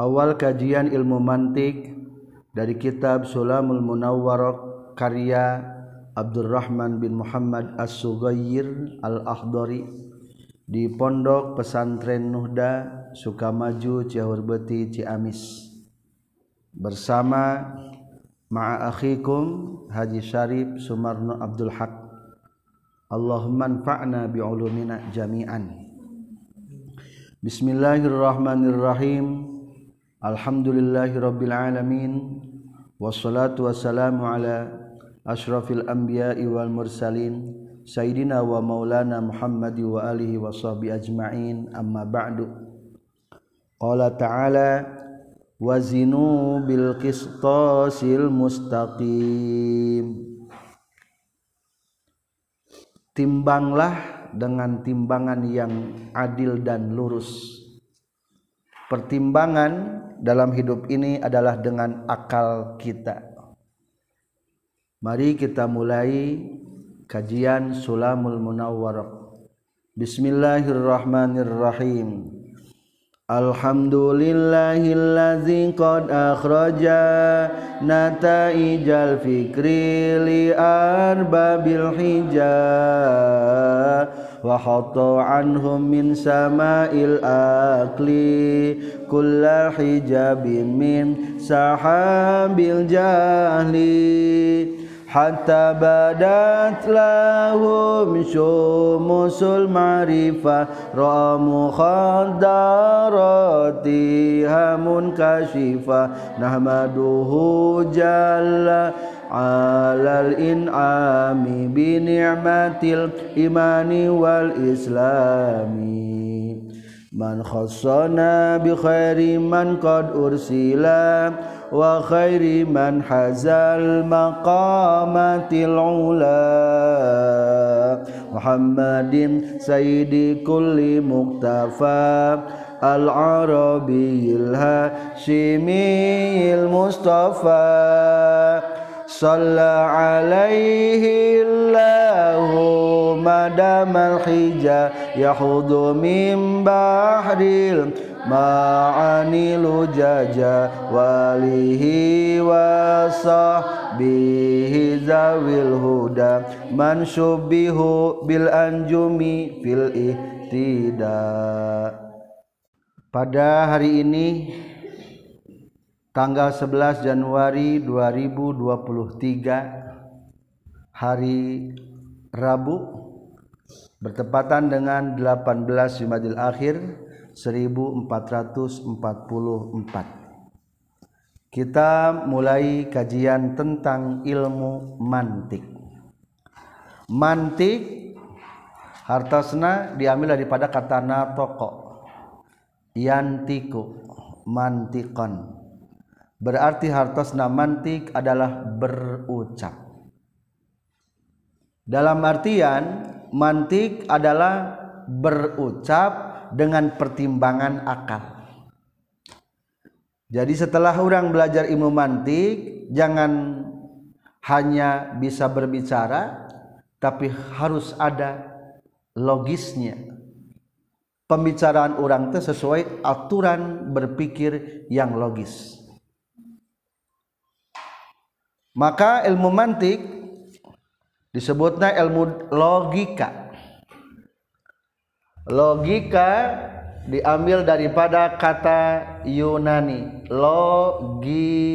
awal kajian ilmu mantik dari kitab Sulamul Munawwarok karya Abdurrahman bin Muhammad As-Sughair Al-Akhdari di Pondok Pesantren Nuhda Sukamaju Ciahurbeti Ciamis. Bersama ma'a akhikum Haji Syarif Sumarno Abdul Haq. Allahumma anfa'na bi'ulumina jami'an. Bismillahirrahmanirrahim Alhamdulillahi rabbil alamin. Wassalatu wassalamu ala ashrafil anbiya'i wal mursalin Sayyidina wa maulana Muhammad wa alihi wa sahbihi ajma'in. Amma ba'du. Qala ta'ala wazinu bil qistasil mustaqim. Timbanglah dengan timbangan yang adil dan lurus. Pertimbangan dalam hidup ini adalah dengan akal kita. Mari kita mulai kajian sulamul munawwarah. Bismillahirrahmanirrahim. Alhamdulillahilladzi qad akhraja nataijal fikri li arbabil hijab wa hatta sama'il akli kulla hijabin min sahabil jahli. Hatta badat lahum syumusul ma'rifah ramu khadarati hamun kashifah على الإنعام بنعمة الإيمان والإسلام. من خصنا بخير من قد أرسلا وخير من حزى المقامة العلا. محمد سيد كل مقتفى العربي الهاشمي المصطفى. sayyidi kulli muktafa al-arabiyil hashimiyil mustafa صلى عليه الله مدام الحجة يحوض من بحر ma'ani lujaja walihi wasahbihi zawil huda man syubihu bil anjumi fil ihtida pada hari ini tanggal 11 Januari 2023 hari Rabu bertepatan dengan 18 Jumadil Akhir 1444 kita mulai kajian tentang ilmu mantik. Mantik hartasna diambil daripada kata natoko yantiku mantikon berarti hartasna mantik adalah berucap. Dalam artian mantik adalah berucap dengan pertimbangan akal. Jadi setelah orang belajar ilmu mantik jangan hanya bisa berbicara tapi harus ada logisnya. Pembicaraan orang itu sesuai aturan berpikir yang logis maka ilmu mantik disebutnya ilmu logika. Logika diambil daripada kata Yunani logikos.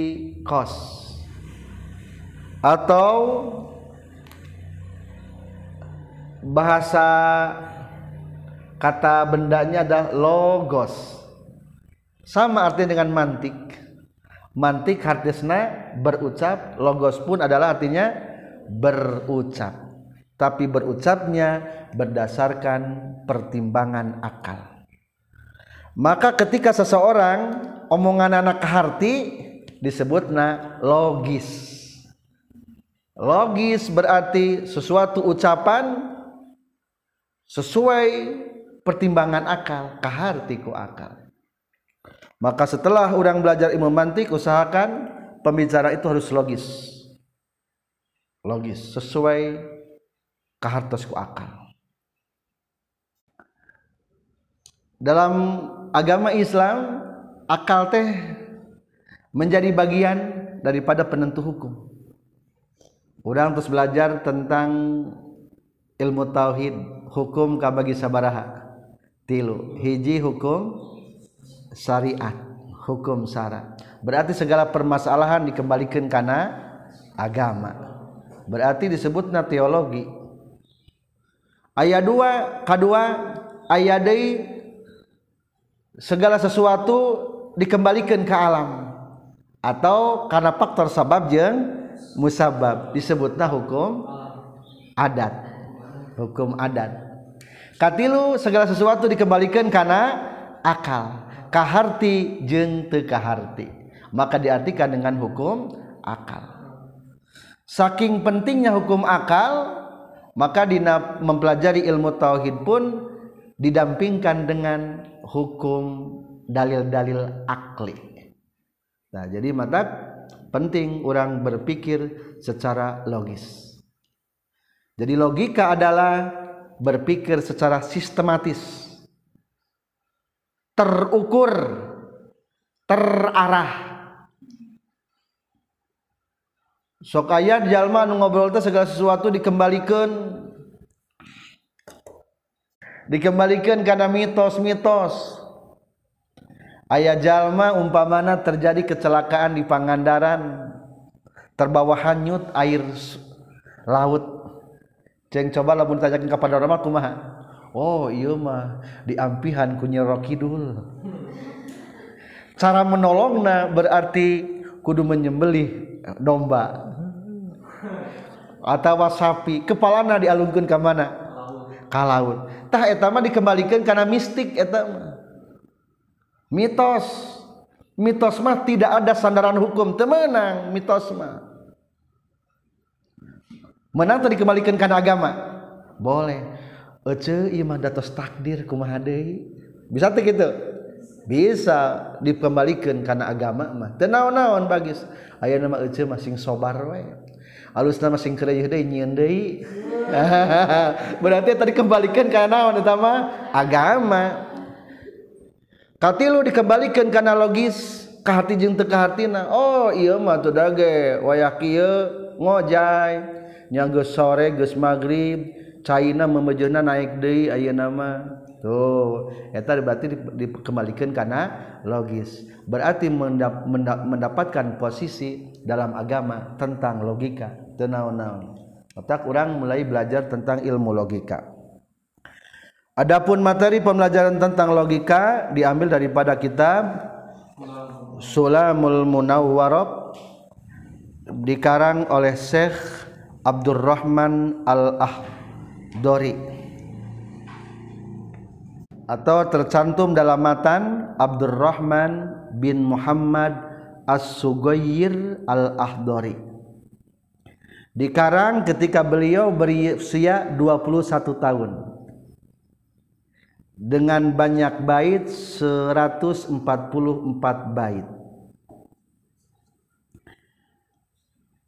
Atau bahasa kata bendanya adalah logos. Sama artinya dengan mantik mantik artinya berucap logos pun adalah artinya berucap. Tapi berucapnya berdasarkan pertimbangan akal. Maka ketika seseorang omongan anak keharti disebutna logis. Logis berarti sesuatu ucapan sesuai pertimbangan akal kahartiku akal maka setelah orang belajar ilmu mantik usahakan pembicara itu harus logis. Logis sesuai kahartosku akal. Dalam agama Islam akal teh menjadi bagian daripada penentu hukum. Orang terus belajar tentang ilmu tauhid hukum kabagi sabaraha. Tilu hiji hukum syariat hukum syarat. Berarti segala permasalahan dikembalikan karena agama. Berarti disebutnya teologi. Ayat dua kedua ayat segala sesuatu dikembalikan ke alam. Atau karena faktor sabab yang musabab. Disebutlah hukum adat. Hukum adat. Katilu segala sesuatu dikembalikan karena akal kaharti jeng tekaharti maka diartikan dengan hukum akal. Saking pentingnya hukum akal maka dina mempelajari ilmu tauhid pun didampingkan dengan hukum dalil-dalil akli. Nah, jadi mata penting orang berpikir secara logis. Jadi logika adalah berpikir secara sistematis, terukur, terarah. Sok aya jalma nu ngobrol teh segala sesuatu dikembalikan. Dikembalikan karena mitos-mitos. Ayah jalma umpamana terjadi kecelakaan di Pangandaran. Terbawa hanyut air laut. Ceng coba lamun tanyakan kepada orang kumaha oh iya mah. Diampihan ku Nyiro Kidul. Cara menolongna berarti kudu menyembelih domba. Atau sapi. Kepalana dialungkeun ke mana? Ka laut. Tah eta mah dikembalikan karena mistik eta mah. Mitos. Mitos mah tidak ada sandaran hukum. Temenang mitos mah. Menang tadi kembalikan karena agama? Boleh Iman datos takdir kumaha deui? Bisa teh gitu? Bisa dikembalikan karena agama mah. Teu naon-naon bagis. Aya nama eceu masing sobar we. Alusna masing kereuh deui nyieun deui. Berarti tadi kembalikan karena naon eta mah? Agama. Katilu dikembalikan karena logis ka hati jeung teu ka. Oh, iya mah tuh dage wayah kieu ngojay. Nya geus sore geus magrib China memejena naik De Ayo nama. Tuh berarti dikembalikan karena logis. Berarti mendapatkan posisi dalam agama tentang logika. Tenang-naun otak kurang mulai belajar tentang ilmu logika. Adapun materi pembelajaran tentang logika diambil daripada kitab Sulamul Munawwarab dikarang oleh Syekh Abdurrahman Al-Ahdori atau tercantum dalam matan Abdurrahman bin Muhammad As-Sugayir Al-Ahdori. Dikarang ketika beliau berusia 21 tahun. Dengan banyak bait 144 bait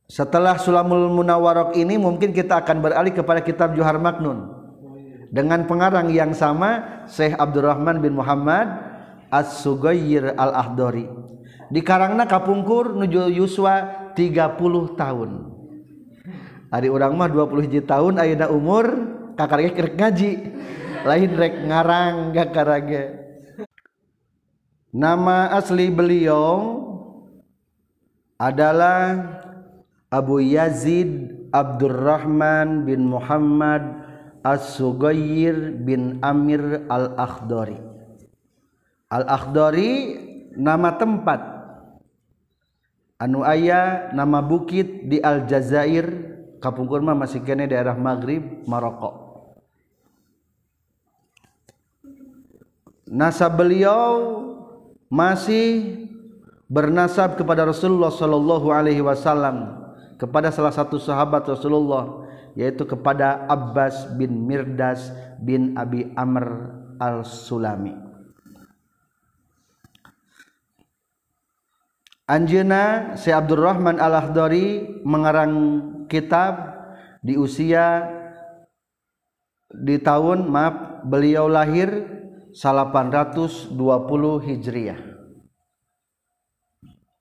Setelah Sulamul Munawwarok ini mungkin kita akan beralih kepada kitab Johar Maknun dengan pengarang yang sama Syekh Abdurrahman bin Muhammad As-Sugayir Al-Ahdori. Di karangna kapungkur nuju yuswa 30 tahun. Ari urang mah 20 tahun ayeuna umur kakarge kerek ngaji lain rek ngarang karage nama asli beliau adalah Abu Yazid Abdurrahman bin Muhammad As-Sugayir bin Amir Al-Akhdari. Al-Akhdari nama tempat. Anu aya nama bukit di Aljazair. Kapungkur mah masih kene daerah Maghrib Maroko. Nasab beliau masih bernasab kepada Rasulullah sallallahu alaihi wasallam kepada salah satu sahabat Rasulullah yaitu kepada Abbas bin Mirdas bin Abi Amr al-Sulami. Anjena si Abdurrahman Al-Ahdari mengarang kitab di usia di tahun maaf beliau lahir 820 Hijriah.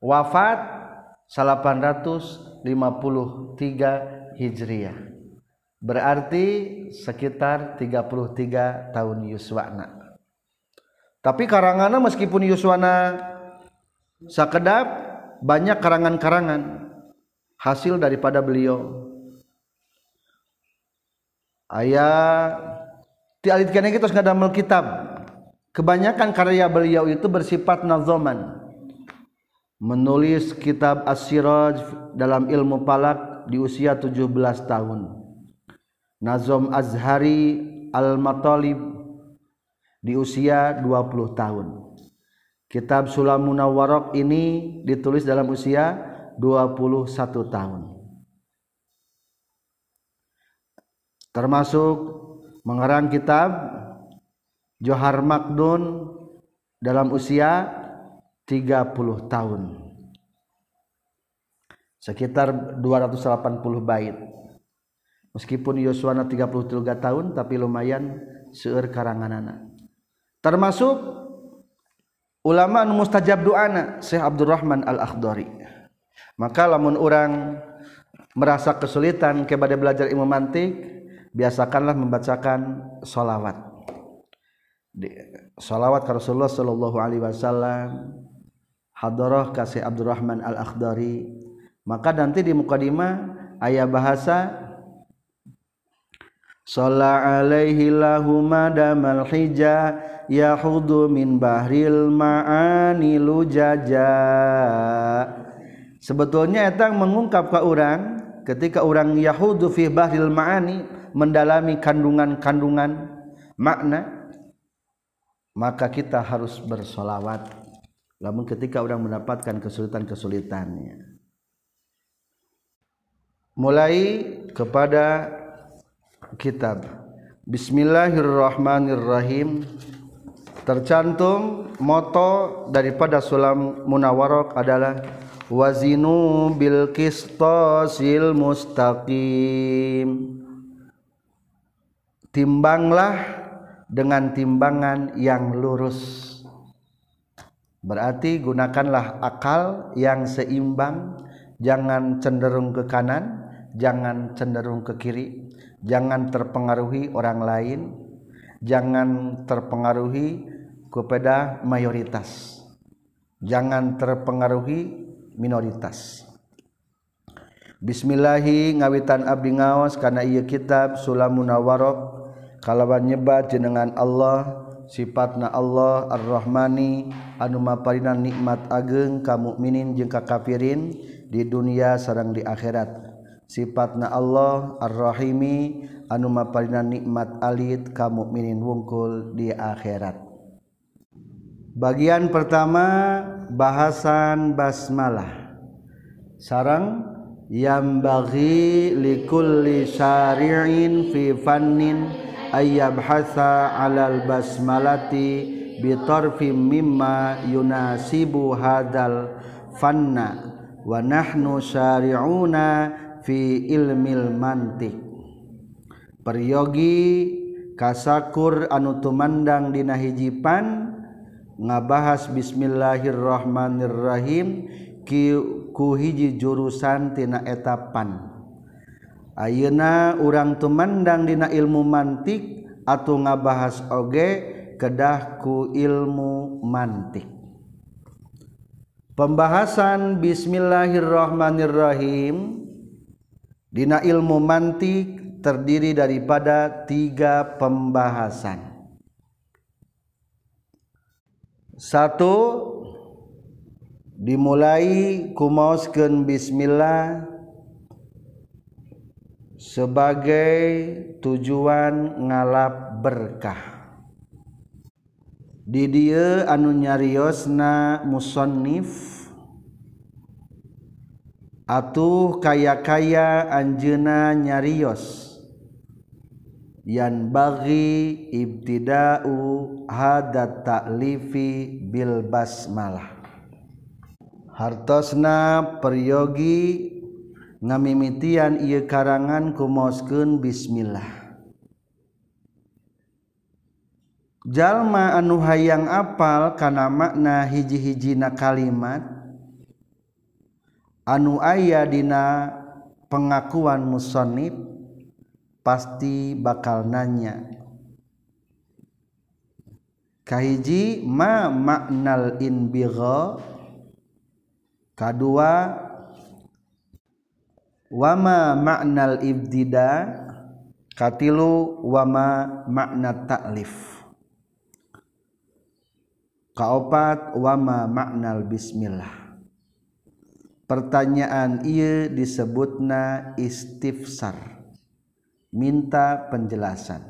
Wafat 853 Hijriah. Berarti sekitar 33 tahun Yuswana. Tapi karangan meskipun Yuswana sakedap banyak karangan-karangan hasil daripada beliau. Ayat tialitkan kita ngadamel kitab. Kebanyakan karya beliau itu bersifat nazoman menulis kitab As-Siraj dalam ilmu palak di usia 17 tahun. Nazom Azhari Al-Matalib di usia 20 tahun. Kitab Sulamun Warok ini ditulis dalam usia 21 tahun. Termasuk mengarang kitab Johar Makdun dalam usia 30 tahun. Sekitar 280 bait. Meskipun Yosua 33 tahun tapi lumayan seueur karangan anak. Termasuk ulama mustajab doana Syekh Abdurrahman Al-Akhdari. Maka lamun orang merasa kesulitan kepada belajar ilmu mantik biasakanlah membacakan solawat di, solawat Rasulullah Shallallahu Alaihi Wasallam hadoroh kasih Abdurrahman al Akhdari maka nanti di mukadimah ayat bahasa Salla alaihi lahuma damal hija yahudu min bahril ma'ani lujaja. Sebetulnya etang mengungkap ke orang ketika orang Yahudu fi bahril ma'ani mendalami kandungan-kandungan makna maka kita harus bersolawat namun ketika orang mendapatkan kesulitan-kesulitannya. Mulai kepada kitab Bismillahirrahmanirrahim. Tercantum moto daripada sulam munawarok adalah wazinu bil qistasil mustaqim. Timbanglah dengan timbangan yang lurus berarti gunakanlah akal yang seimbang jangan cenderung ke kanan jangan cenderung ke kiri jangan terpengaruhi orang lain jangan terpengaruhi kepada mayoritas jangan terpengaruhi minoritas. Bismillahi ngawitan abdi ngaos karena ia kitab Sulamun Nawarok kalawan nyebat jenengan Allah sifatna Allah ar-rahmani anu maparinan nikmat ageng kamu minin jeung kakafirin di dunia sarang di akhirat. Sifatna Allah ar-rahimi anu maparinan nikmat alit kamu minin wungkul di akhirat. Bagian pertama bahasan basmalah. Sarang yang bagi likulli syari'in fi fannin ayyabhasa 'alal basmalati bi tarfin mimma yunasibu hadal fanna wa nahnu syari'una fi ilmil mantik peryogi kasakur anu tumandang dina hijipan ngabahas bismillahirrahmanirrahim ki ku hiji jurusan tina etapan Ayeuna urang tumandang dina ilmu mantik atau ngabahas oge kedahku ilmu mantik. Pembahasan Bismillahirrohmanirrohim. Dina ilmu mantik terdiri daripada tiga pembahasan. Satu dimulai kumauskan Bismillah. sebagai tujuan ngalap berkah. Di dia anu nyariosna musonif atuh kaya-kaya anjena nyarios. Yan bagi ibtida'u hadat ta'lifi bil basmalah. Hartosna peryogi ngamimitian ia karangan kumoskeun bismillah. Jalma anu hayang apal kana makna hiji-hijina kalimat anu aya dina pengakuan musonib pasti bakal nanya. Kahiji ma maknal inbigha kadua wama maknal ibtida katilu wama makna ta'lif kaopat wama maknal bismillah. Pertanyaan ia disebutna istifsar. Minta penjelasan.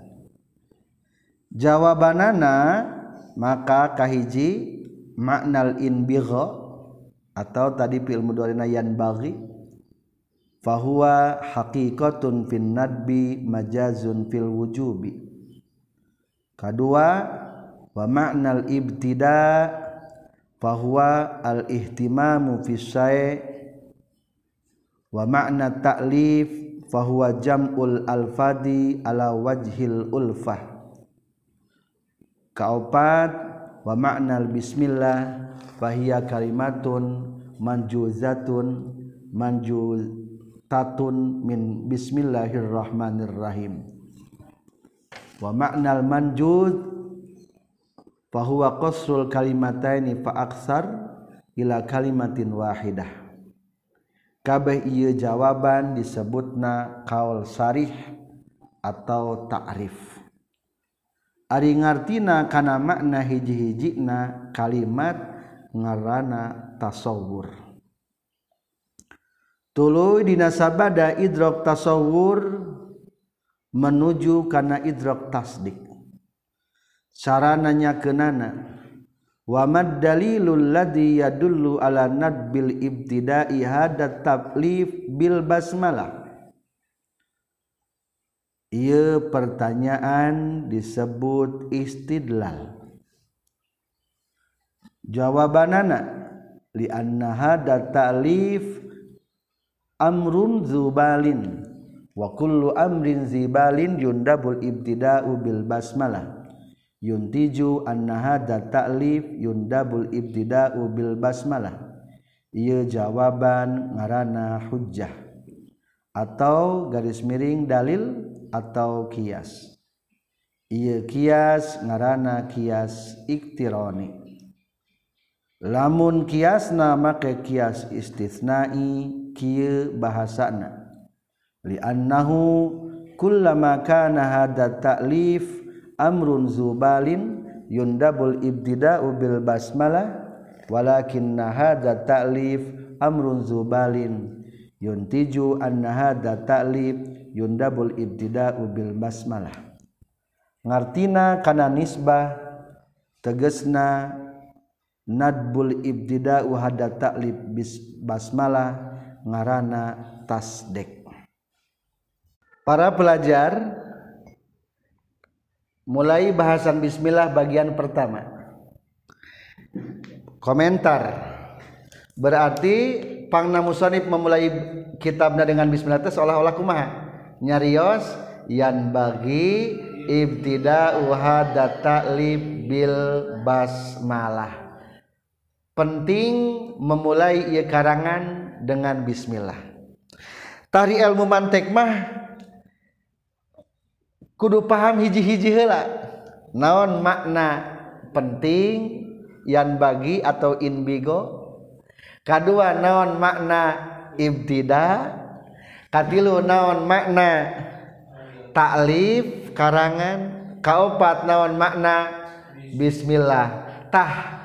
Jawabanana maka kahiji maknal inbigha atau tadi fil mudhari'na yanbaghi fahuwa haqiqatun fin nadbi majazun fil wujubi. Kedua wa maknal ibtida' fahuwa al ihtimamu fi syai' wa makna ta'lif fahuwa jam'ul alfadi ala wajhil ulfah kaopat wa makna bismillah fahiya kalimatun manjuzatun manjutatun min bismillahirrahmanirrahim. Wa makna manjuz fahuwa qasrul kalimataini fa aksar ila kalimatin wahidah. Kabeh ieu jawaban disebutna kaul sarih atau ta'rif. Ari ngartina kana makna hiji-hijina kalimat ngarana tasawur tuluy dina sabada idrok tasawur menuju kana idrok tasdik. Sarananya kenana Wamad dalilul ladzi yadullu ala nadbil ibtida'i hadat taklif bil basmalah? Ia pertanyaan disebut istidlal. Jawabanana li anna hada ta'lif amrun zubalin. Wa kullu amrin zibalin yundabul ibtida'u bil basmalah. Yuntiju anna hadha ta'lif yundabul ibtida'u bil basmalah. Ieu jawaban ngarana hujjah. Atau garis miring dalil atau kias. Ieu kias ngarana kias iktironi. Lamun kiasna make kias istisnai kieu bahasana li annahu kullama kana hadza ta'lif amrun zubalin yundabul ibtida'u bil basmalah walakinna hadza ta'lif amrun zubalin yuntiju anna hadza ta'lif yundabul ibtida'u bil basmalah ngartina kana nisbah tegesna nadbul ibtida'u hadza ta'lif bis basmalah ngarana tasdek para pelajar mulai bahasan bismillah bagian pertama. Komentar. Berarti pangna musonib memulai kitabnya dengan bismillah itu seolah-olah kumaha? Nyarios yan bagi ibtida'u hada ta'lib bil basmalah penting memulai ia karangan dengan bismillah. Tari ilmu mantek mah kudu paham hiji-hiji hela naon makna penting yang bagi atau inbigo kedua naon makna ibtida? Katilu naon makna taklif karangan? Kaopat naon makna bismillah? Tah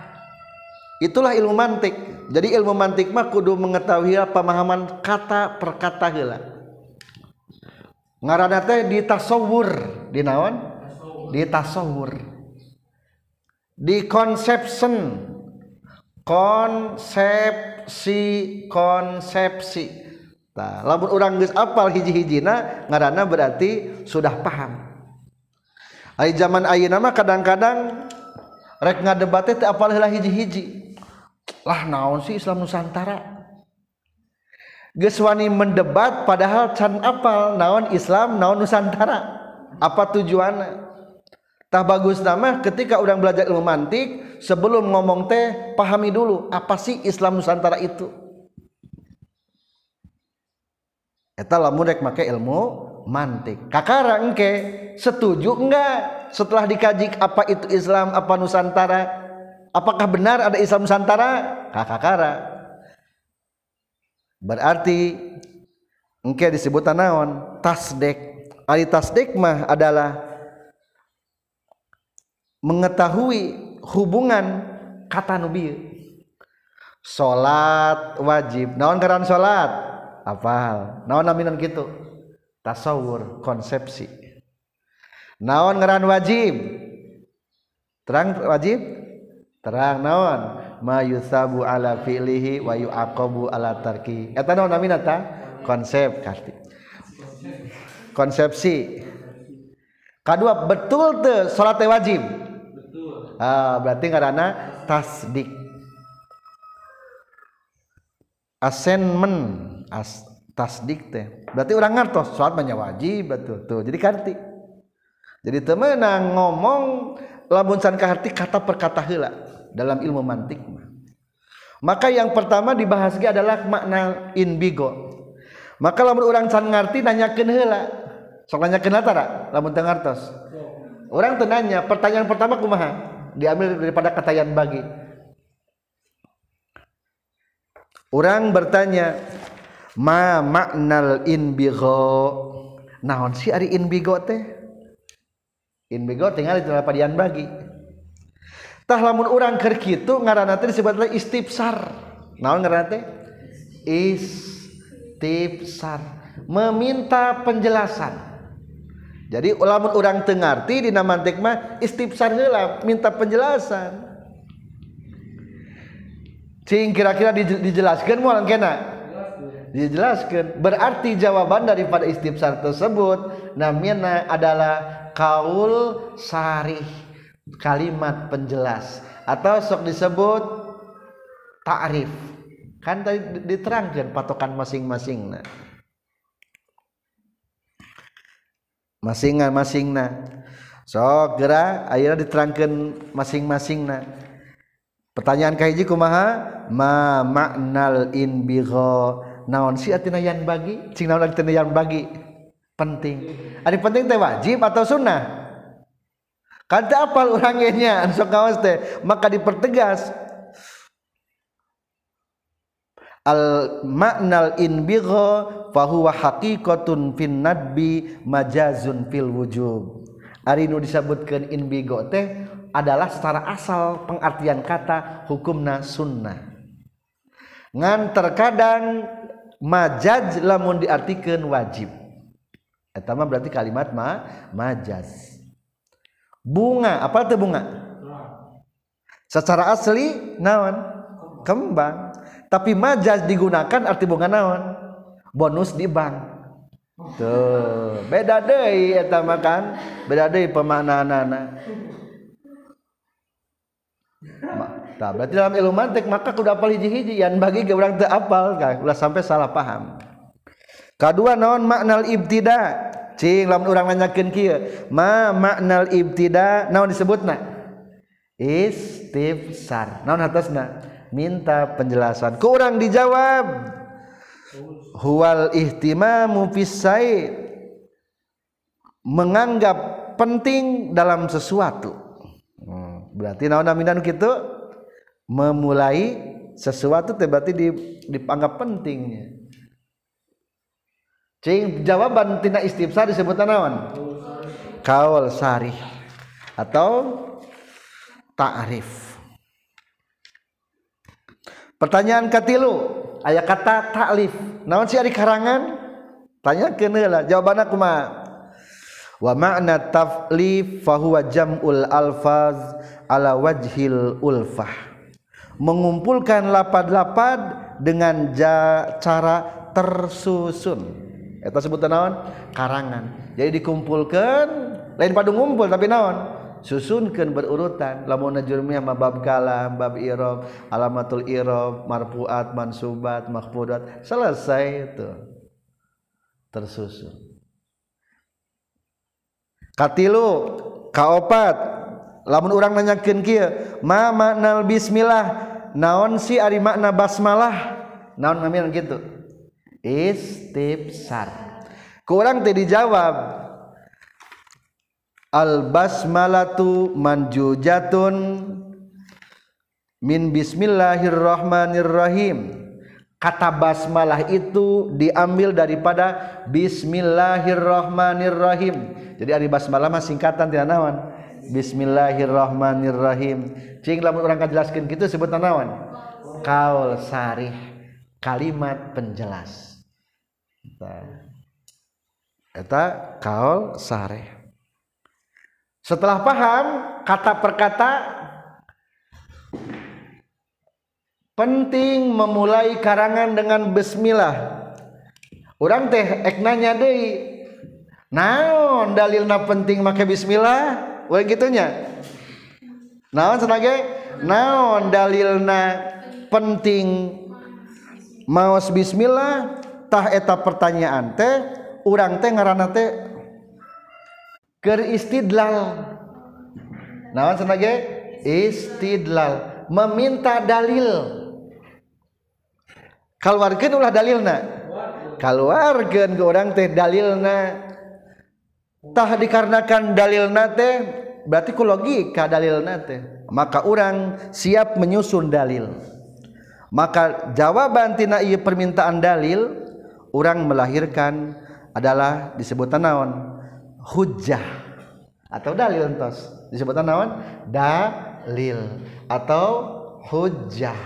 itulah ilmu mantik. Jadi ilmu mantik mah kudu mengetahui pemahaman kata per kata heula. Ngaranna teh di tasawur di naon? Di tasawur di conception konsepsi konsepsi. Nah, lamun orang geus apal hiji-hijina ngaranna berarti sudah paham. Ari zaman ayeuna mah kadang-kadang rek ngadebate teh apal heula hiji-hiji. Lah naon sih Islam Nusantara? Geswani mendebat padahal can apal. Naon Islam naon Nusantara? Apa tujuannya? Tah bagus nama ketika orang belajar ilmu mantik sebelum ngomong teh pahami dulu apa sih Islam Nusantara itu? Murek make ilmu mantik. Kakara engke setuju enggak setelah dikaji apa itu Islam apa Nusantara apakah benar ada Islam Nusantara? Kakakara. Berarti engke disebut naon tasdek. Ali tasdek mah adalah mengetahui hubungan kata nubi salat wajib. Naon ngaran salat apal naon naminan gitu tasawur konsepsi. Naon ngaran wajib? Terang wajib terang naon? Ma yusabu ala fi'lihi wa yu'aqabu ala tarki. Eta naon namina ta konsep kasti konsepsi. Kedua betul tuh salat wajib? Betul. Ah berarti ngaranna tasdik. Asenmen as tasdik teh. Berarti orang ngertos sholat banyak wajib betul tuh. Jadi karti. Jadi temenang ngomong lamun san kaharti kata per kata dalam ilmu mantik. Maka yang pertama dibahas adalah makna in bigo. Maka lamun orang san ngerti nanyakeun heula. Sok nanyakeun tara lamun teu orang tenanya pertanyaan pertama kumaha? Diambil daripada kata yang bagi. Orang bertanya ma maknal inbigo naon si ari inbigo teh? Inbigo tinggal di padian bagi tah lamun orang keur kitu ngaranna teh disebut istifsar. Naon ngaranna teh? Istifsar. Meminta penjelasan. Jadi ulama orang tengarti di nama mah istifsar heula minta penjelasan. Kira-kira dijelaskan mual kena? Dijelaskan berarti jawaban daripada istifsar tersebut namanya adalah kaul sarih kalimat penjelas. Atau sok disebut ta'rif kan tadi diterangkan patokan masing-masing nah masing-masing nah sok gerak akhirnya diterangkan masing-masing nah pertanyaan kahiji kumaha? Ma maknal in biho naon si atina yan bagi? Cing naon atina yan bagi? Penting. Ada penting teh wajib atau sunnah? Kata apal orangnya sok kawas teh. Maka dipertegas. Al maknal in bigho fahuwa haqiqatun fin nadbi majazun fil wujub. Ari nu disebutkeun in bigho teh adalah secara asal pengertian kata hukumna sunnah. Ngan terkadang majaz lamun diartikan wajib. Etama berarti kalimat ma majaz bunga. Apa itu bunga? Secara asli naon? Kembang. Tapi majaz digunakan arti bunga naon? Bonus di bank. Tuh beda deh etama kan? Beda deh pemaknaanana. Nah, berarti dalam ilmu mantik maka kudu apal hiji-hiji yang bagi ke orang apal kan sampai salah paham. Kedua naon maknal ibtida. Cing lamun urang nanyakeun kieu, ma maknal ibtida naon disebutna? Istifsar. Naon atasna? Minta penjelasan. Ku urang dijawab. Huwal ihtimamu fisai menganggap penting dalam sesuatu. Hmm, berarti naon naminan kitu? memulai sesuatu berarti dipanggap pentingnya cing jawaban tina istifsar disebut naon? Kaul sarih atau ta'rif. Pertanyaan katilu ayat kata taklif naon sih ari karangan? Tanya kenela jawabanna kumaha? Wa makna taflif fahuwa jam'ul alfaz ala wajhil ulfah. Mengumpulkan lapad-lapad dengan ja, cara tersusun itu sebutan naon? Karangan. Jadi dikumpulkan lain pada ngumpul tapi naon? Susunkan berurutan. Lamun najurmiyah bab kalam bab irob alamatul irob marfuat mansubat mahfudat selesai itu. Tersusun. Katilu kaopat. Lamun orang nanyakin kia ma maknal bismillah? Naon si ari makna basmalah? Naon namanya gitu istifsar. Kurang teh dijawab al basmalatu manjujatun min bismillahirrahmanirrahim. Kata basmalah itu diambil daripada bismillahirrahmanirrahim. Jadi ari basmalah mah singkatan tidak nawan bismillahirrahmanirrahim. Cing orang kajelaskeun kitu sebut nawan kaul sarih kalimat penjelas eta kaul sarih setelah paham kata per kata penting memulai karangan dengan bismillah. Orang teh ek nanya deui naon dalilna penting make bismillah? We gitunya. Naon senage? Naon dalilna penting maos bismillah tah eta pertanyaan teh urang teh ngaranna teh keur istidlal. Naon senage istidlal. Meminta dalil. Keluarkan ulah dalilna. Keluarkan ke orang teh dalilna. Tah dikarenakan dalilna teh berarti ku logika dalilna teh. Maka orang siap menyusun dalil. Maka jawaban tina ieu permintaan dalil orang melahirkan adalah disebutan naon? Hujjah. Atau dalil entos disebutan naon? Dalil. Atau hujjah.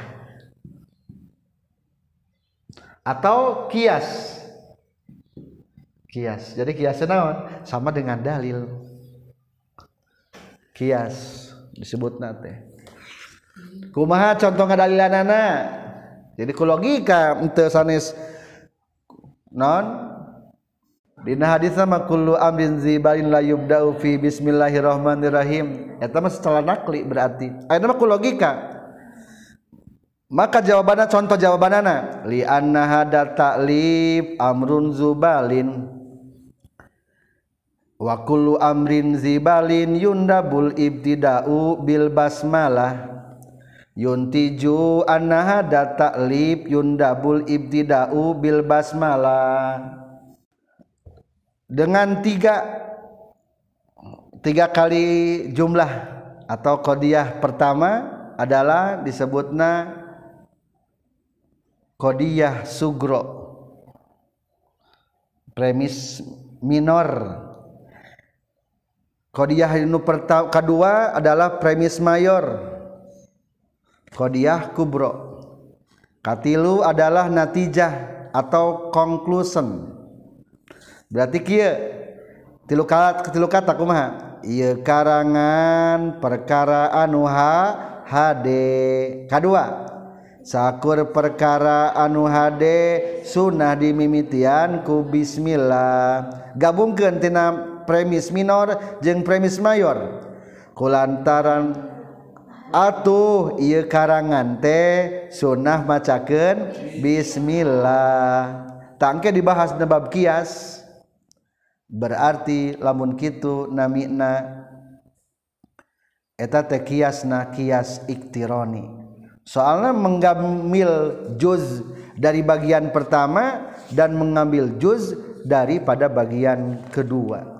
Atau kias. Kias. Jadi kias naon? Sama dengan dalil. Kias. Disebut nate kumaha contoh ngadalilanana? Jadi ku logika ente sanes non Dina hadis sama kullu amrin zibalin la yubda'u fi bismillahirrahmanirrahim. Eta mah setelah nakli berarti. Ayeuna mah ku logika. Maka jawabannya contoh jawabanana li anna hada ta'lif amrun zubalin wa kullu amrin zibalin yundabul ibtida'u bil basmalah yuntiju anna hada ta'lif yundabul ibtida'u bil basmalah. Dengan tiga tiga kali jumlah atau kodiah pertama adalah disebutna Qdiyah Sugro premis minor. Qdiyah kedua adalah premis mayor Qdiyah kubro. Katilu adalah natijah atau conclusion. Berarti kia tilu kata tilu kata kumaha? Ieu karangan perkara anu ha hade kadua sakur perkara anu hade sunnah dimimitian ku bismillah. Gabungkeun tina premis minor jeung premis mayor. Kulantaran atuh iya karangan teh sunnah macaken Bismillah. Tangke dibahas nebab kias. Berarti lamun kitu namina eta teh kiasna kias iktironi. Soalnya mengambil juz dari bagian pertama dan mengambil juz daripada bagian kedua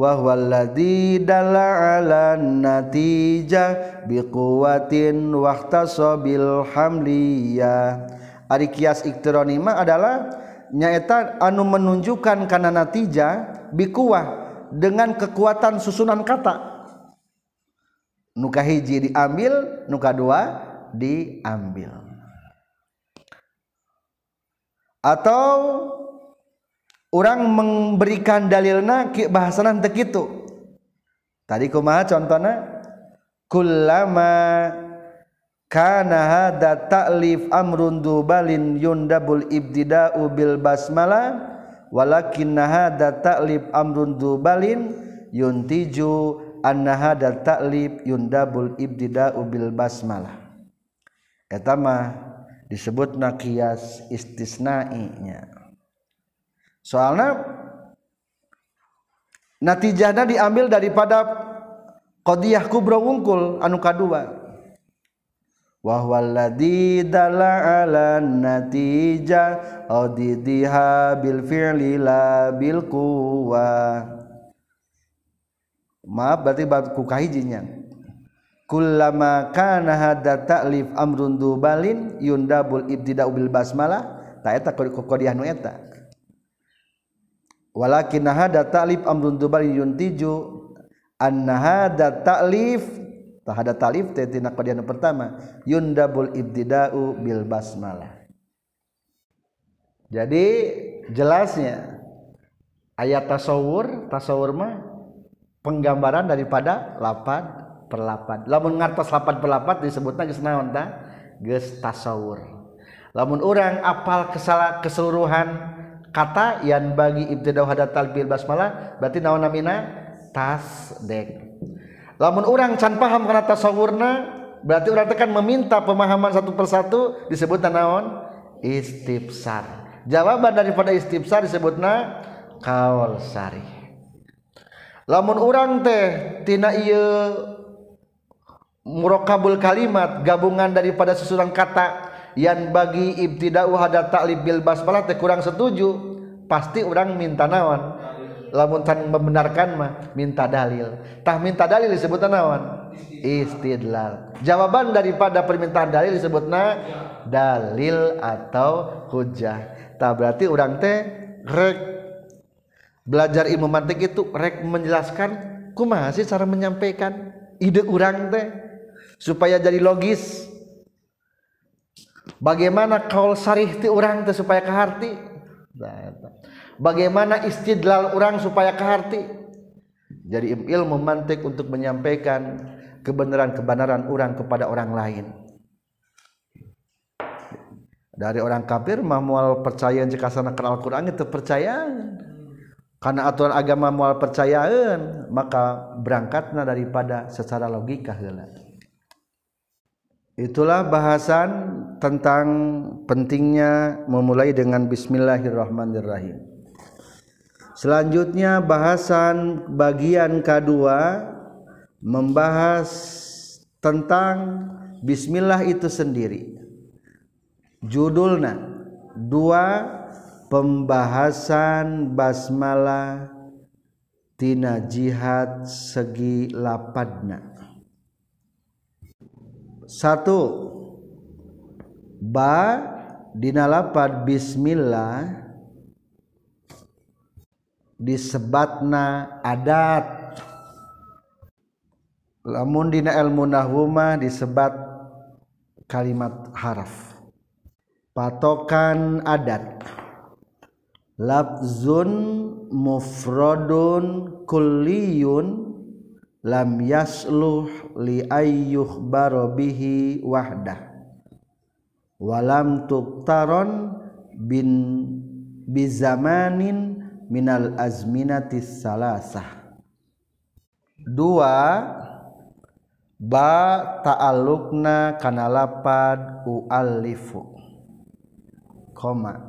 wa huwallazi dalla ala natijah biquwatin wahtasabil hamliyah. Ari kias iktironima adalah nyaeta anu menunjukkan kana natijah bikuwah dengan kekuatan susunan kata. Nuka hiji diambil nuka dua diambil. Atau orang memberikan dalilna bahasanan tek itu tadi kumaha contohnya kullama kana hada ta'lif amrun dubalin yundabul ibtida'u bil basmalah walakin hada ta'lif amrun dubalin yuntiju anna hadal ta'lib yundabul ibtida'u bil basmalah eta mah disebutna qiyas istisna'inya soalna natijahna diambil daripada qadiyah kubra wungkul anu kadua. Wahwalladzi dalla ala natijah audidiha bil fi'li la bil quwa maaf berarti ku kahijinya kullama kana hadza ta'lif amrun dubalin yundabul ibtida'u bil basmalah. Ta eta qadiah nu eta walakin hadza ta'lif amrun dubalin yuntiju anna hadza ta'lif tahada talif teh tina qadian pertama yundabul ibtida'u bil basmalah. Jadi jelasnya ayat tasawur tasawur mah penggambaran daripada lapan per lapan lamun ngartos lapan per lapan disebutnya geus naon tah geus tasawur. Lamun orang apal kesala keseluruhan kata yang bagi ibtidah hadat talbil basmalah berarti naon namina? Tasdek lamun orang can paham karena tasawurna berarti orang tekan meminta pemahaman satu persatu disebut naon? Istibsar jawaban daripada istibsar disebutna kaul sari lamun orang teh tina iya murokabul kalimat gabungan daripada susunan kata yang bagi ibtida'u hada ta'lib bil basmalah teh kurang setuju. Pasti orang minta naon? Lamun tan membenarkan mah minta dalil. Tah minta dalil disebut naon? Istidlal. Jawaban daripada permintaan dalil disebutna dalil atau hujah. Tak berarti orang teh rek belajar ilmu mantik itu rek menjelaskan kumaha sih cara menyampaikan? Ide orang teh supaya jadi logis bagaimana kaul sarih ti orang teh supaya keharti bagaimana istidlal orang supaya keharti jadi ilmu mantik untuk menyampaikan kebenaran-kebenaran orang kepada orang lain. Dari orang kafir mah mual percaya jika sana kenal Quran itu percaya. Karena aturan agama mual percayaan maka berangkatnya daripada secara logika heula itulah bahasan tentang pentingnya memulai dengan bismillahirrahmanirrahim Selanjutnya bahasan bagian kedua membahas tentang bismillah itu sendiri. Judulnya dua pembahasan basmalah tina jihad segi lapadna. Satu. Ba dina lapad bismillah disebatna adat. Lamun dina ilmu nahwuma disebat kalimat haraf. Patokan adat. Lafzun mufradun kulliyun lam yasluh li ayyuh barobihi wahdah. Walam tuktaron bin bizamanin minal azminatis salasah. Dua ba ta'alluqna kana lapad uallifu. Koma.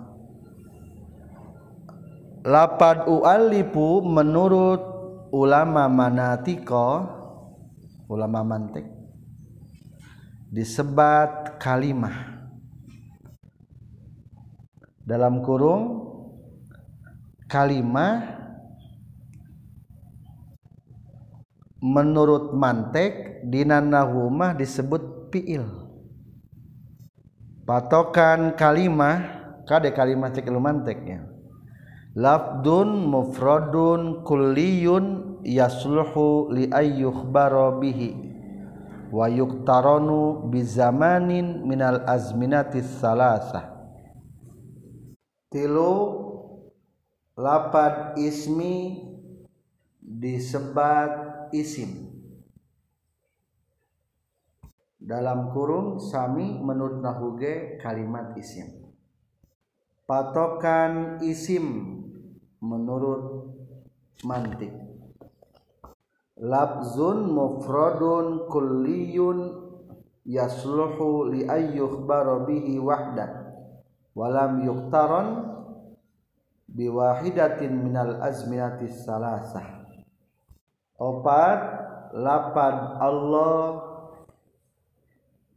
Lapad uallifu menurut ulama manatiko ulama mantik disebat kalimah. Dalam kurung kalimah menurut mantek dina nahumah disebut fiil. Patokan kalimah kade kalimah cek manteknya lafdun mufradun kulliyun yasluhu li ayyukhbara bihi wa yuktaranu bizamanin minal azminatis salasah tilu lapad ismi disebat isim. Dalam kurung sami menurut nahuge kalimat isim. Patokan isim menurut mantik. Labzun mufradun kulliyun yasluhu li ayyukhbara bihi wahda walam yuktaron biwahidatin minal azminatis salasah. Opat lapad Allah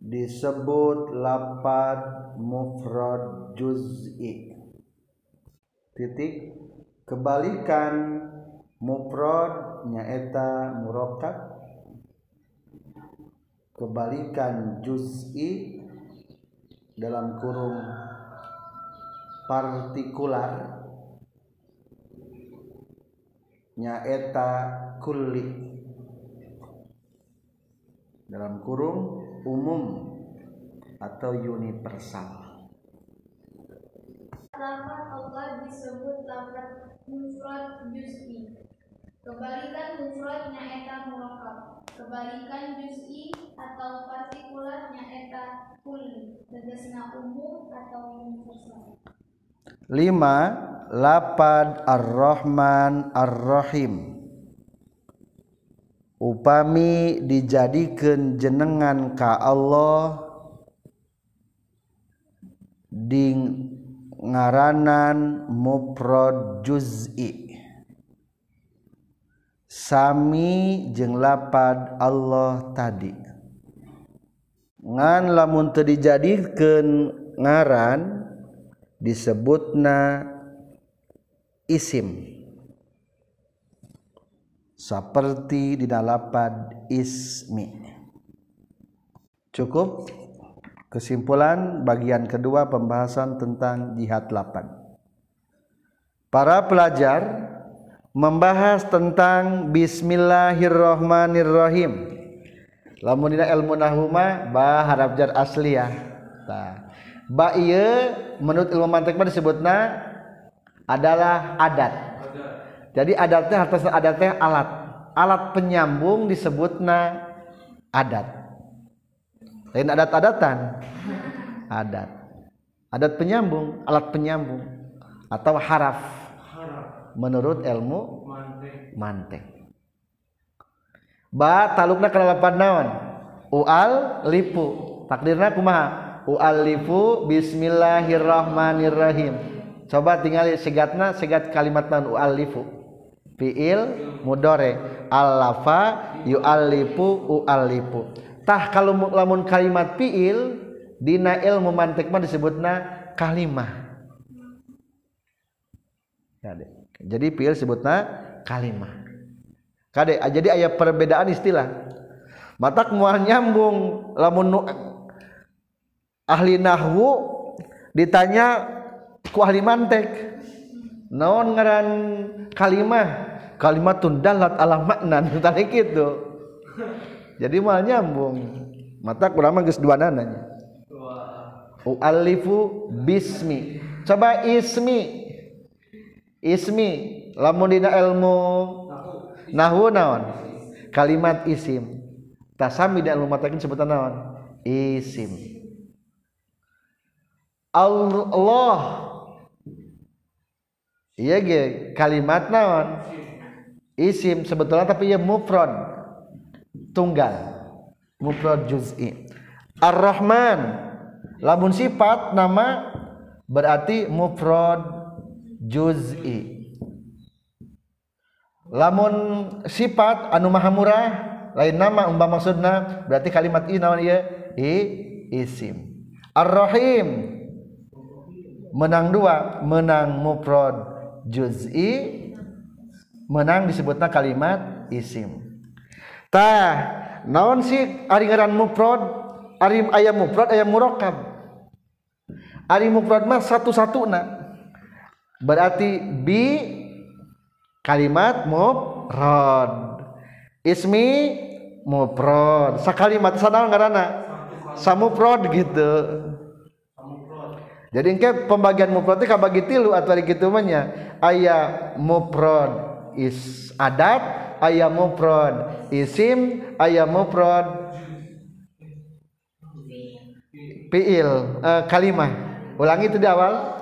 disebut lapad mufrad juz'i. Titik kebalikan mufrad nyaeta murakkab. Kebalikan juz'i dalam kurung partikular. Nyaeta kulli. Dalam kurung umum atau universal. Lafaz Allah disebut lafaz mufrad juz'i. Kebalikan mufrad nyaeta murakkab. Kebalikan juz'i atau partikular nyaeta kulli. Tegasna umum atau universal. Lima, lapad ar-Rahman ar-Rahim upami dijadikan jenengan ka Allah di ngaranan muprod juz'i. Sami jeung lapad Allah tadi. Ngan lamun teu dijadikeun ngaran disebutna isim. Seperti di lapad ismi. Cukup? Kesimpulan bagian kedua pembahasan tentang jihad lapan. Para pelajar membahas tentang Bismillahirrahmanirrahim. Lamun dina ilmu nahuma ba harap jar asliyah tah ba ieu menurut ilmu mantik mah disebutna adalah adat. Jadi adatnya harta adatnya alat. Alat penyambung disebutna adat lain adat-adatan. Adat. Adat penyambung alat penyambung atau haraf. Menurut ilmu mantek ba talukna kana lapan naon? Ual lipu. Takdirna kumaha? Ual lipu bismillahirrahmanirrahim. Coba tinggal segatna segat kalimat naon? Ual lipu. Fiil mudore alafa yu'allifu u'allifu tah kalau lamun kalimat fiil dina ilmu mantik mah disebutna kalimah. Jadi fiil sebutna kalimah. Kade jadi aya perbedaan istilah. Matak mual nyambung lamun nu, ahli nahwu ditanya ku ahli mantek? Naon ngaran kalimah? Kalimat dalat ala makna tadi gitu jadi mal nyambung. Mata kurang geus dua nananya ualifu bismi. Coba ismi. Ismi. Lamun dina ilmu nahwu naon? Kalimat isim. Tasami dan ilmu matakin sebutan naon? Isim. Allah. Iya ge kalimat naon? Isim. Sebetulnya tapi ya mufrad tunggal. Mufrad juz'i. Ar-rahman. Lamun sifat nama berarti mufrad juz'i. Lamun sifat anu maha murah lain nama umpama maksudna berarti kalimat ini naon ieu? I isim. Ar-rahim. Menang dua menang mufrad juz'i menang disebutnya kalimat isim tah naon sih ari ngaran mufrad? Ari aya mufrad aya murakkab ari mufrad mah satu-satuna. Berarti bi kalimat mufrad. Ismi mufrad. Sakalimat sanaon ngaranna? Samufrad gitu. Jadi engke pembagian mufrad itu kabagi tilu atau gitu nya? Ayat mufrad is adat ayat mufrad. Isim ayat mufrad. Fiil uh, kalimah. Ulangi itu di awal.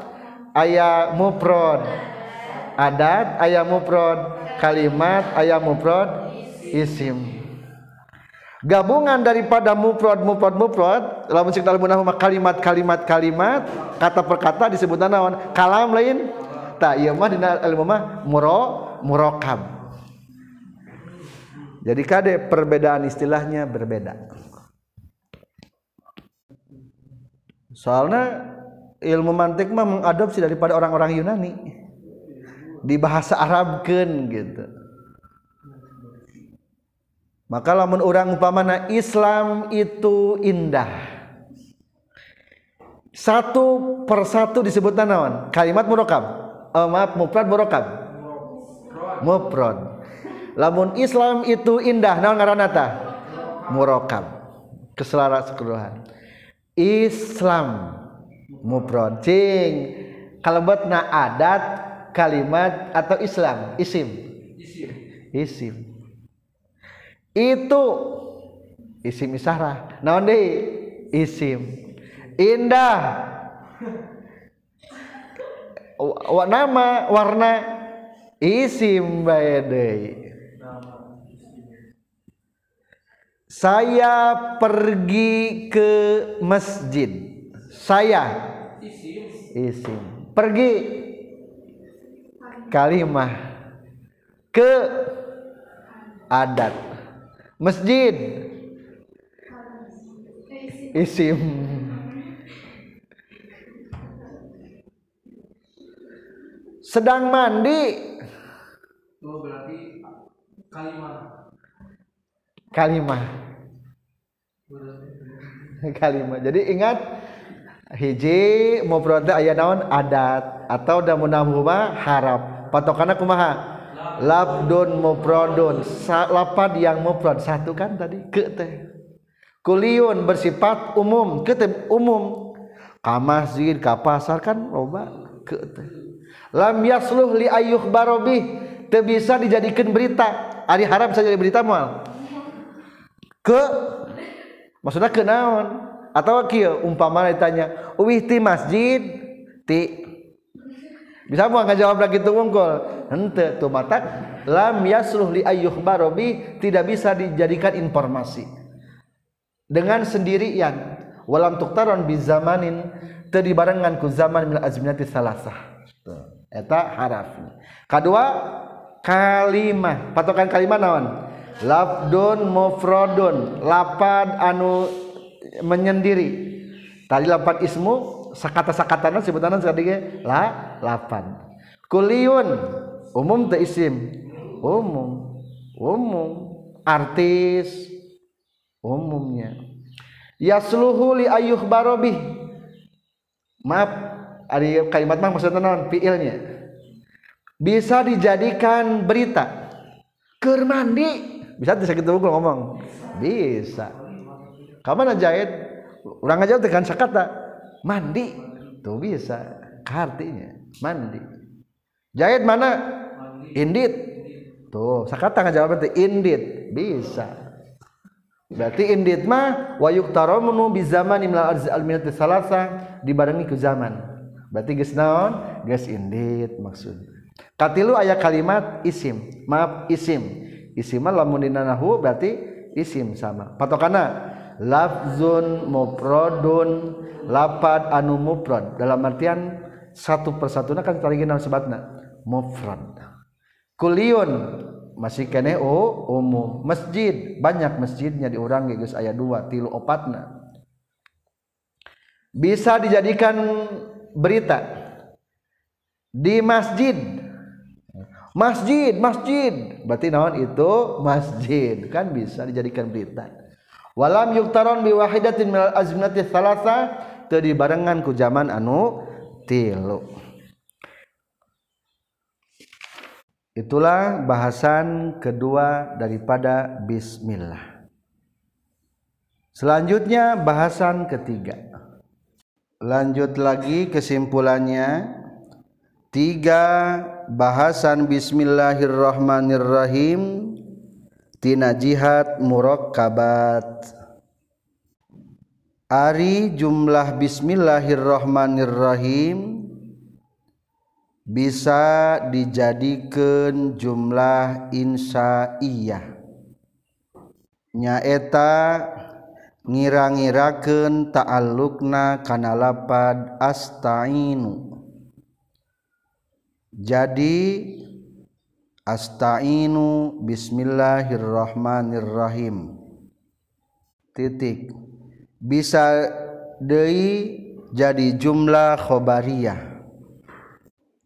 Ayat mufrad. Adat ayat mufrad. Kalimat ayat mufrad. Isim. Gabungan daripada mufrad mufrad mufrad lamun sing mah kalimat kalimat kalimat kata per kata disebut naon? Kalam lain? Tak iya mah dina ilmu mah muro murokab. Jadi kade perbedaan istilahnya berbeda. Soalnya ilmu mantik mah mengadopsi daripada orang-orang Yunani. Di bahasa Arabkan gitu. Maka lamun orang umpamana Islam itu indah. Satu persatu disebut naon? Kalimat murokab. Oh, maaf mufrad murokab mufrad lamun Islam itu indah naon ngaranata murokab. Keseluruhan Islam. Mufrad cing. Kalebetna adat kalimat atau Islam. Isim. Isim. Itu. Isim isarah. Naon deui isim. Indah. Nama warna isim bae saya pergi ke masjid. Saya. Isim. Pergi. Kalimah. Ke adat. Masjid. Isim. Sedang mandi Oh berarti kalimat kalimah. Kalimah. Jadi ingat hiji mufrad aya naon? Adat. Atau da munahuma harap. Patokanna kumaha? Labdun mufradun. Lapad yang mufrad. Satu kan tadi? Ke teh. Kuliun bersifat umum. Ke teh umum. Ka masjid ka pasar kan loba. Ke teh. Lam yasluh li ayyuh barobi teu bisa dijadikan berita. Ari harap bisa jadi berita moal ke? Maksudnya ke naon? Atau kieu umpama ditanya uwih ti masjid? Ti. Bisa mau ngajawab lagi tuh wongkol hente tuh matak lam yasluh li ayyuh barobi tidak bisa dijadikan informasi. Dengan sendirian. Walam tuktaron bi zamanin. Teu dibarengan ku zaman min azminati salasah eta haraf kedua kalimah. Patokan kalimah naon? Lafdun mufradun. Lapad anu menyendiri. Tadi lapad ismu sakata-sakatana sebutanna tadi ge la lapan kuliun umum teu isim. Umum umum. Artis umumnya. Yasluhu li ayyuh barobih maaf ari kalimat mah maksudna naon? Fiilnya bisa dijadikan berita. Keur mandi. Bisa bisa gitu gua ngomong. Bisa. Kapan jahit? Orang aja dengan sakata. Mandi. Tuh bisa. Artinya mandi. Jahit mana? Indit. Tuh sakata ngajawab berarti. Indit. Bisa. Berarti indit mah wayuk taromunu bi zaman imla al minat salasa dibarengi ke zaman. Berarti geus naon? Geus indit maksud katilu aya kalimat isim. Maaf isim. Isim lamun dina nahwu berarti isim sama. Patokana lafzun mufradun. Lapad anu mufrad. Dalam artian satu persatunya kan tadi naon sebatna. Mufrad. Kuliun. Masih kene oh umum masjid. Banyak masjidnya di orang geus aya dua tilu opatna. Bisa dijadikan berita. Di masjid masjid masjid. Berarti naon itu? Masjid. Kan bisa dijadikan berita. Walam yuktaron bi wahidatin minal azminati thalatha. Teu dibarengan ku zaman anu tilu. Itulah bahasan kedua daripada bismillah. Selanjutnya bahasan ketiga. Lanjut lagi kesimpulannya. Tiga bahasan Bismillahirrahmanirrahim. Tina jihad murokkabat Ari jumlah Bismillahirrahmanirrahim bisa dijadikan jumlah insya'iyah nyaeta ngira-ngiraken ta'alukna kana lapad astainu. jadi astainu bismillahirrahmanirrahim. Titik. Bisa deui jadi jumlah khobariyah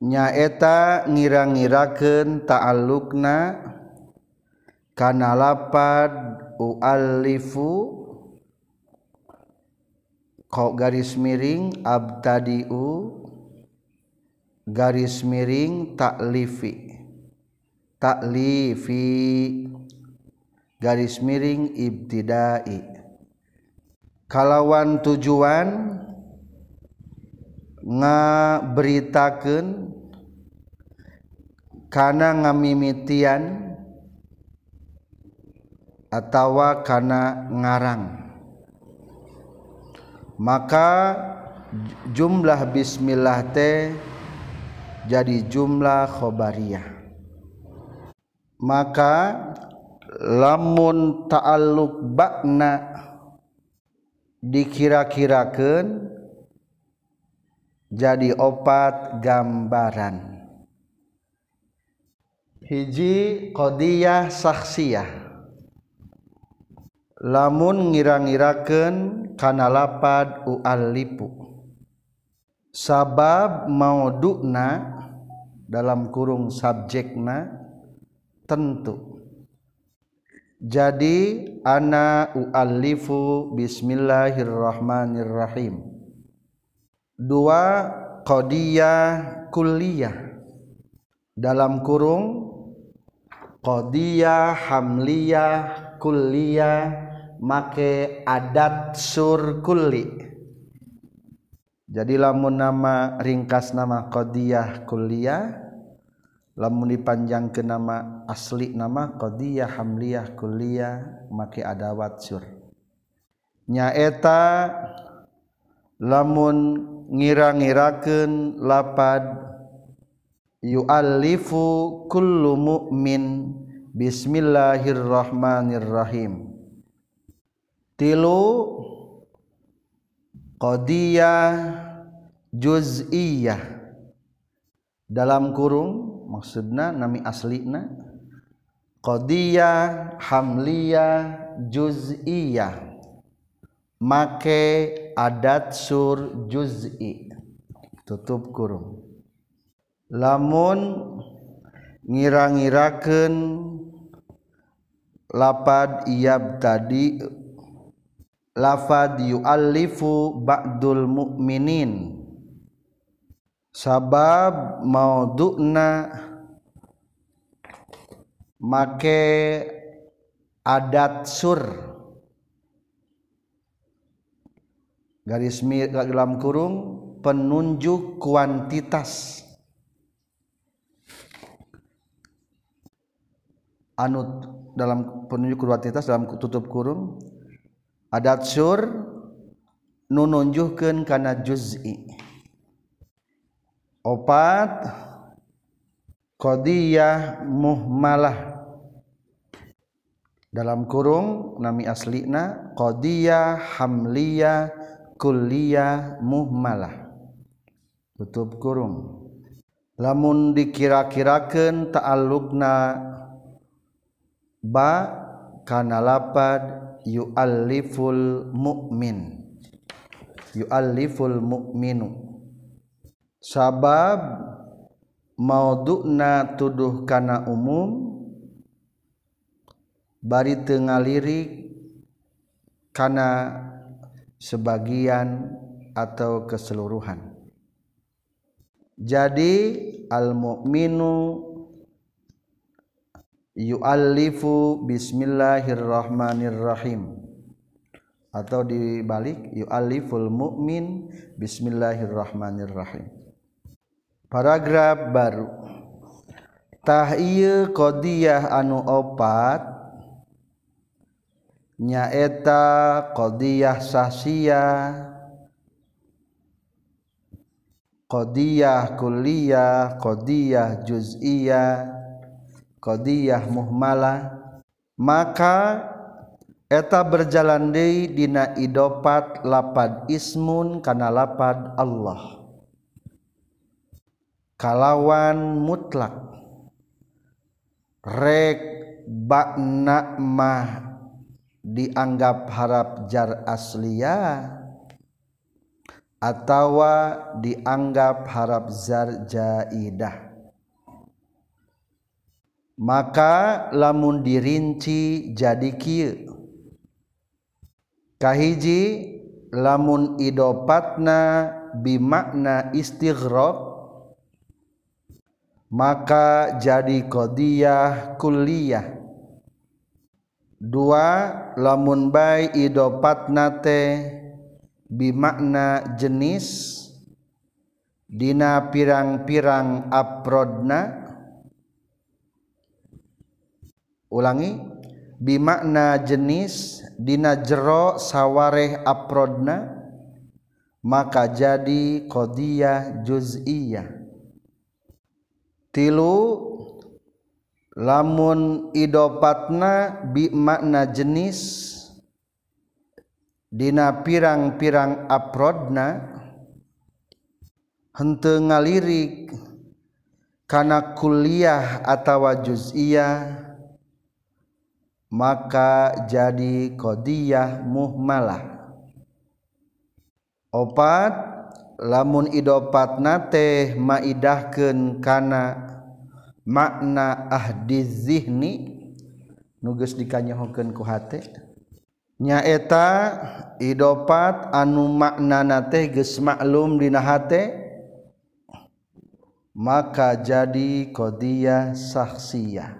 nyaeta ngira-ngirakeun ta'alluqna kana lapad u'allifu. Kok garis miring abtadiu. garis miring taklifi taklifi garis miring ibtidai. Kalawan tujuan ngaberitakeun kana ngamimitian atawa kana ngarang. Maka jumlah bismillah teh jadi jumlah khobariyah maka lamun ta'alluq bakna dikira-kirakeun jadi opat gambaran. Hiji qadiyah saksiyah lamun ngira-ngirakeun kana lapad uallipu. Sabab mauduna dalam kurung subjekna tentu. Jadi ana uallifu bismillahirrahmanirrahim. Dua qadiyah kulliyah. Dalam kurung qadiyah hamliyah kulliyah make adat sur kulli jadi lamun nama ringkas nama qadiyah kulliyah lamun dipanjang ke nama asli nama qadiyah hamliyah kulliyah make adawat sur. Nyaeta lamun ngira-ngirakeun lapad yu'allifu kullu mu'min. Bismillahirrahmanirrahim. Tilu qadiyah juz'iyah. Dalam kurung maksudna nami aslina. Qadiyah hamliyah juz'iyah. Make adat sur juz'i. Tutup kurung. Lamun ngira-ngirakeun lapad iyab tadi lafad yu'allifu ba'dul mu'minin sabab maudhu'na make adat sur. Garis mir dalam kurung penunjuk kuantitas. Anu dalam penunjuk kuantitas dalam tutup kurung adat sur nununjuhkeun kana juz'i. Opat. Qadiyah muhmalah. Dalam kurung nami aslina qadiyah hamliyah kulliyah muhmalah. Tutup kurung. Lamun dikira-kirakeun ta'alluqna ba kana lapad yu'alliful mu'min. Yu'alliful mu'minu sabab maudhu'na tuduh kana umum bari teu ngalirik kana sebagian atau keseluruhan. Jadi al mu'minu yu'allifu bismillahirrahmanirrahim. Atau dibalik yu'alliful mu'min bismillahirrahmanirrahim paragraf baru. Tah ieu qadiyah anu opat nyaeta qadiyah sahsiyah qadiyah kulliyah qadiyah juz'iyah qadiyah muhmalah. Maka eta berjalan deui dina idopat lapad ismun kana lapad Allah kalawan mutlak. Rek bakna mah dianggap harap jar asliyah atawa dianggap harap zarjaidah maka lamun dirinci jadi kieu. Kahiji lamun idopatna bimakna istighraq maka jadi qdiyah kuliah dua lamun bai idopatna teh bimakna jenis. Dina pirang-pirang aprodna. Ulangi bimakna jenis dina jero sawareh aprodna. Maka jadi qadiyah juz'iyah. tilu lamun idopatna bi makna jenis dina pirang-pirang aprodna henteu ngalirik kana kuliah atawa juz'iyah maka jadi qadiyah muhmalah. Opat lamun idopatna teh maidahkeun kana makna ahdi zihni nugas dikanyahokeun ku hate. Nyaeta idopat anu maknana teh geus maklum dina hate maka jadi qadiyah saksiyah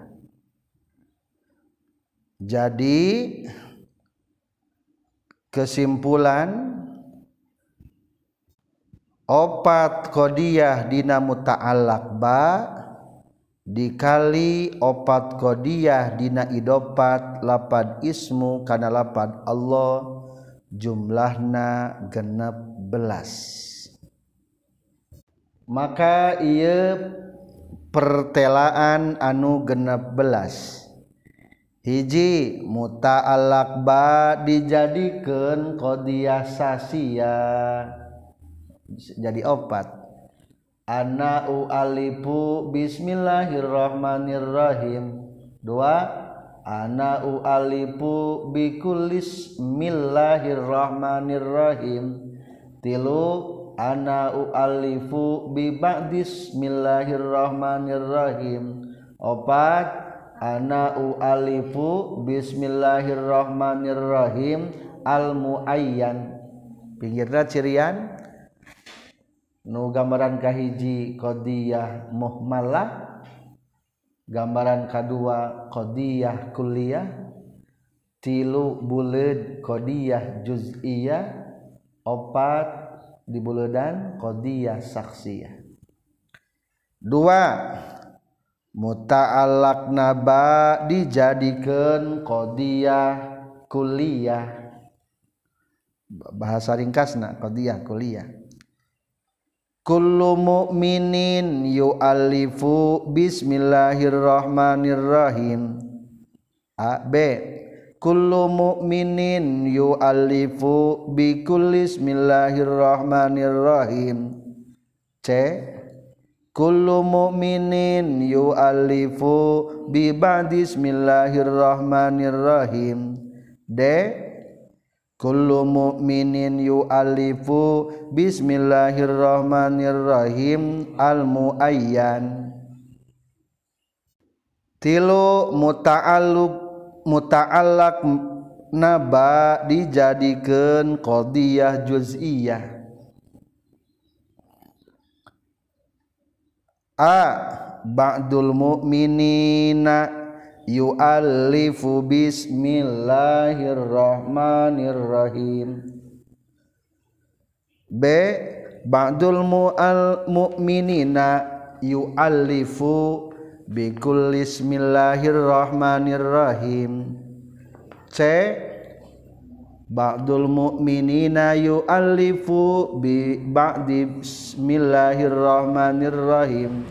jadi kesimpulan opat Qdiah dina mutaalakba dikali opat Qdiah dina idopat lapad ismu kana lapad Allah jumlahna genep belas. Maka ia pertelaan anu genep belas. Hiji mutaalakba dijadikan Qdiah sasia jadi opat ana alifu bismillahirrahmanirrahim. Dua ana alifu bikulis millahirrahmanirrahim. Tilu ana alifu bi bismillahirrahmanirrahim opat ana alifu bismillahirrahmanirrahim. Al muayyan pinggirna cirian nu gambaran kahiji qdiyah muhmalah gambaran kedua qdiyah kuliah tilu bulud qdiyah juz'iyah opat di buludan qdiyah saksiyah. Dua muta'allaq naba dijadikan qdiyah kuliah bahasa ringkasna qdiyah kuliah kullu mu'minin yu'allifu bismillahirrahmanirrahim. A B. Kullu mu'minin yu'allifu bi kulli bismillahirrahmanirrahim. C. Kullu mu'minin yu'allifu bi ba'di bismillahirrahmanirrahim. D kullu mu'minin yu'allifu bismillahirrahmanirrahim al muayyan tilu muta'alluq muta'allaq naba dijadikeun qadiyah juz'iyah. A ba'dul mu'minina yu'allifu bismillahirrahmanirrahim. B ba'dul mu'al mu'minina yu'allifu bikul bismillahirrahmanirrahim C ba'dul mu'minina yu'allifu bi ba'di bismillahirrahmanirrahim.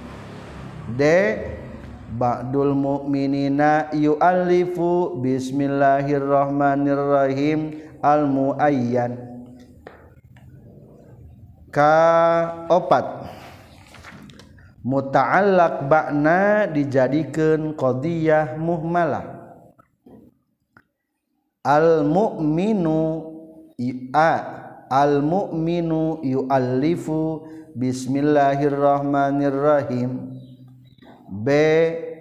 D ba'dul mu'minina yu'allifu bismillahirrahmanirrahim al muayyan ka opat. Muta'allaq ba'na dijadikan qadiyah muhmalah. Al mu'minu a al mukminu yu'allifu bismillahirrahmanirrahim B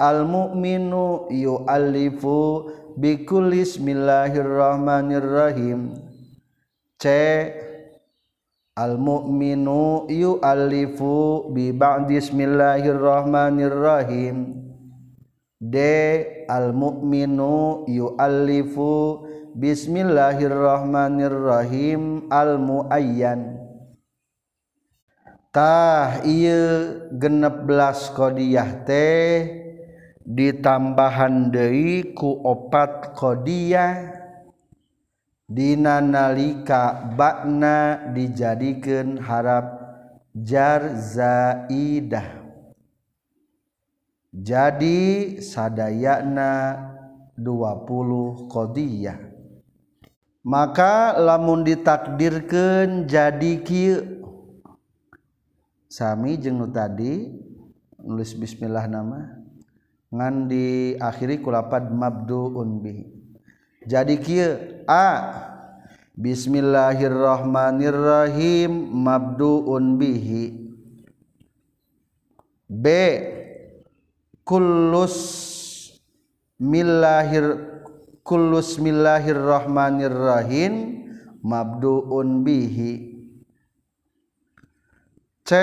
al mukminu yu'allifu bikulli bismillahirrahmanirrahim C al mukminu yu'allifu bi ba'di bismillahirrahmanirrahim D al mukminu yu'allifu Bismillahirrahmanirrahim al muayyan tah ieu genep belas kodiyah teh ditambahan deui ku opat kodiyah dina nalika bakna dijadikeun harap jar zaidah jadi sadayana 20 qadiyah maka lamun ditakdirkan jadi kieu sami jengnu tadi nulis bismillah nama ngan diakhiri kulapad mabduun bihi. Jadi kieu a Bismillahirrahmanirrahim mabduun bihi. B kullus millahir kullus millahirrahmanirrahim mabduun bihi C.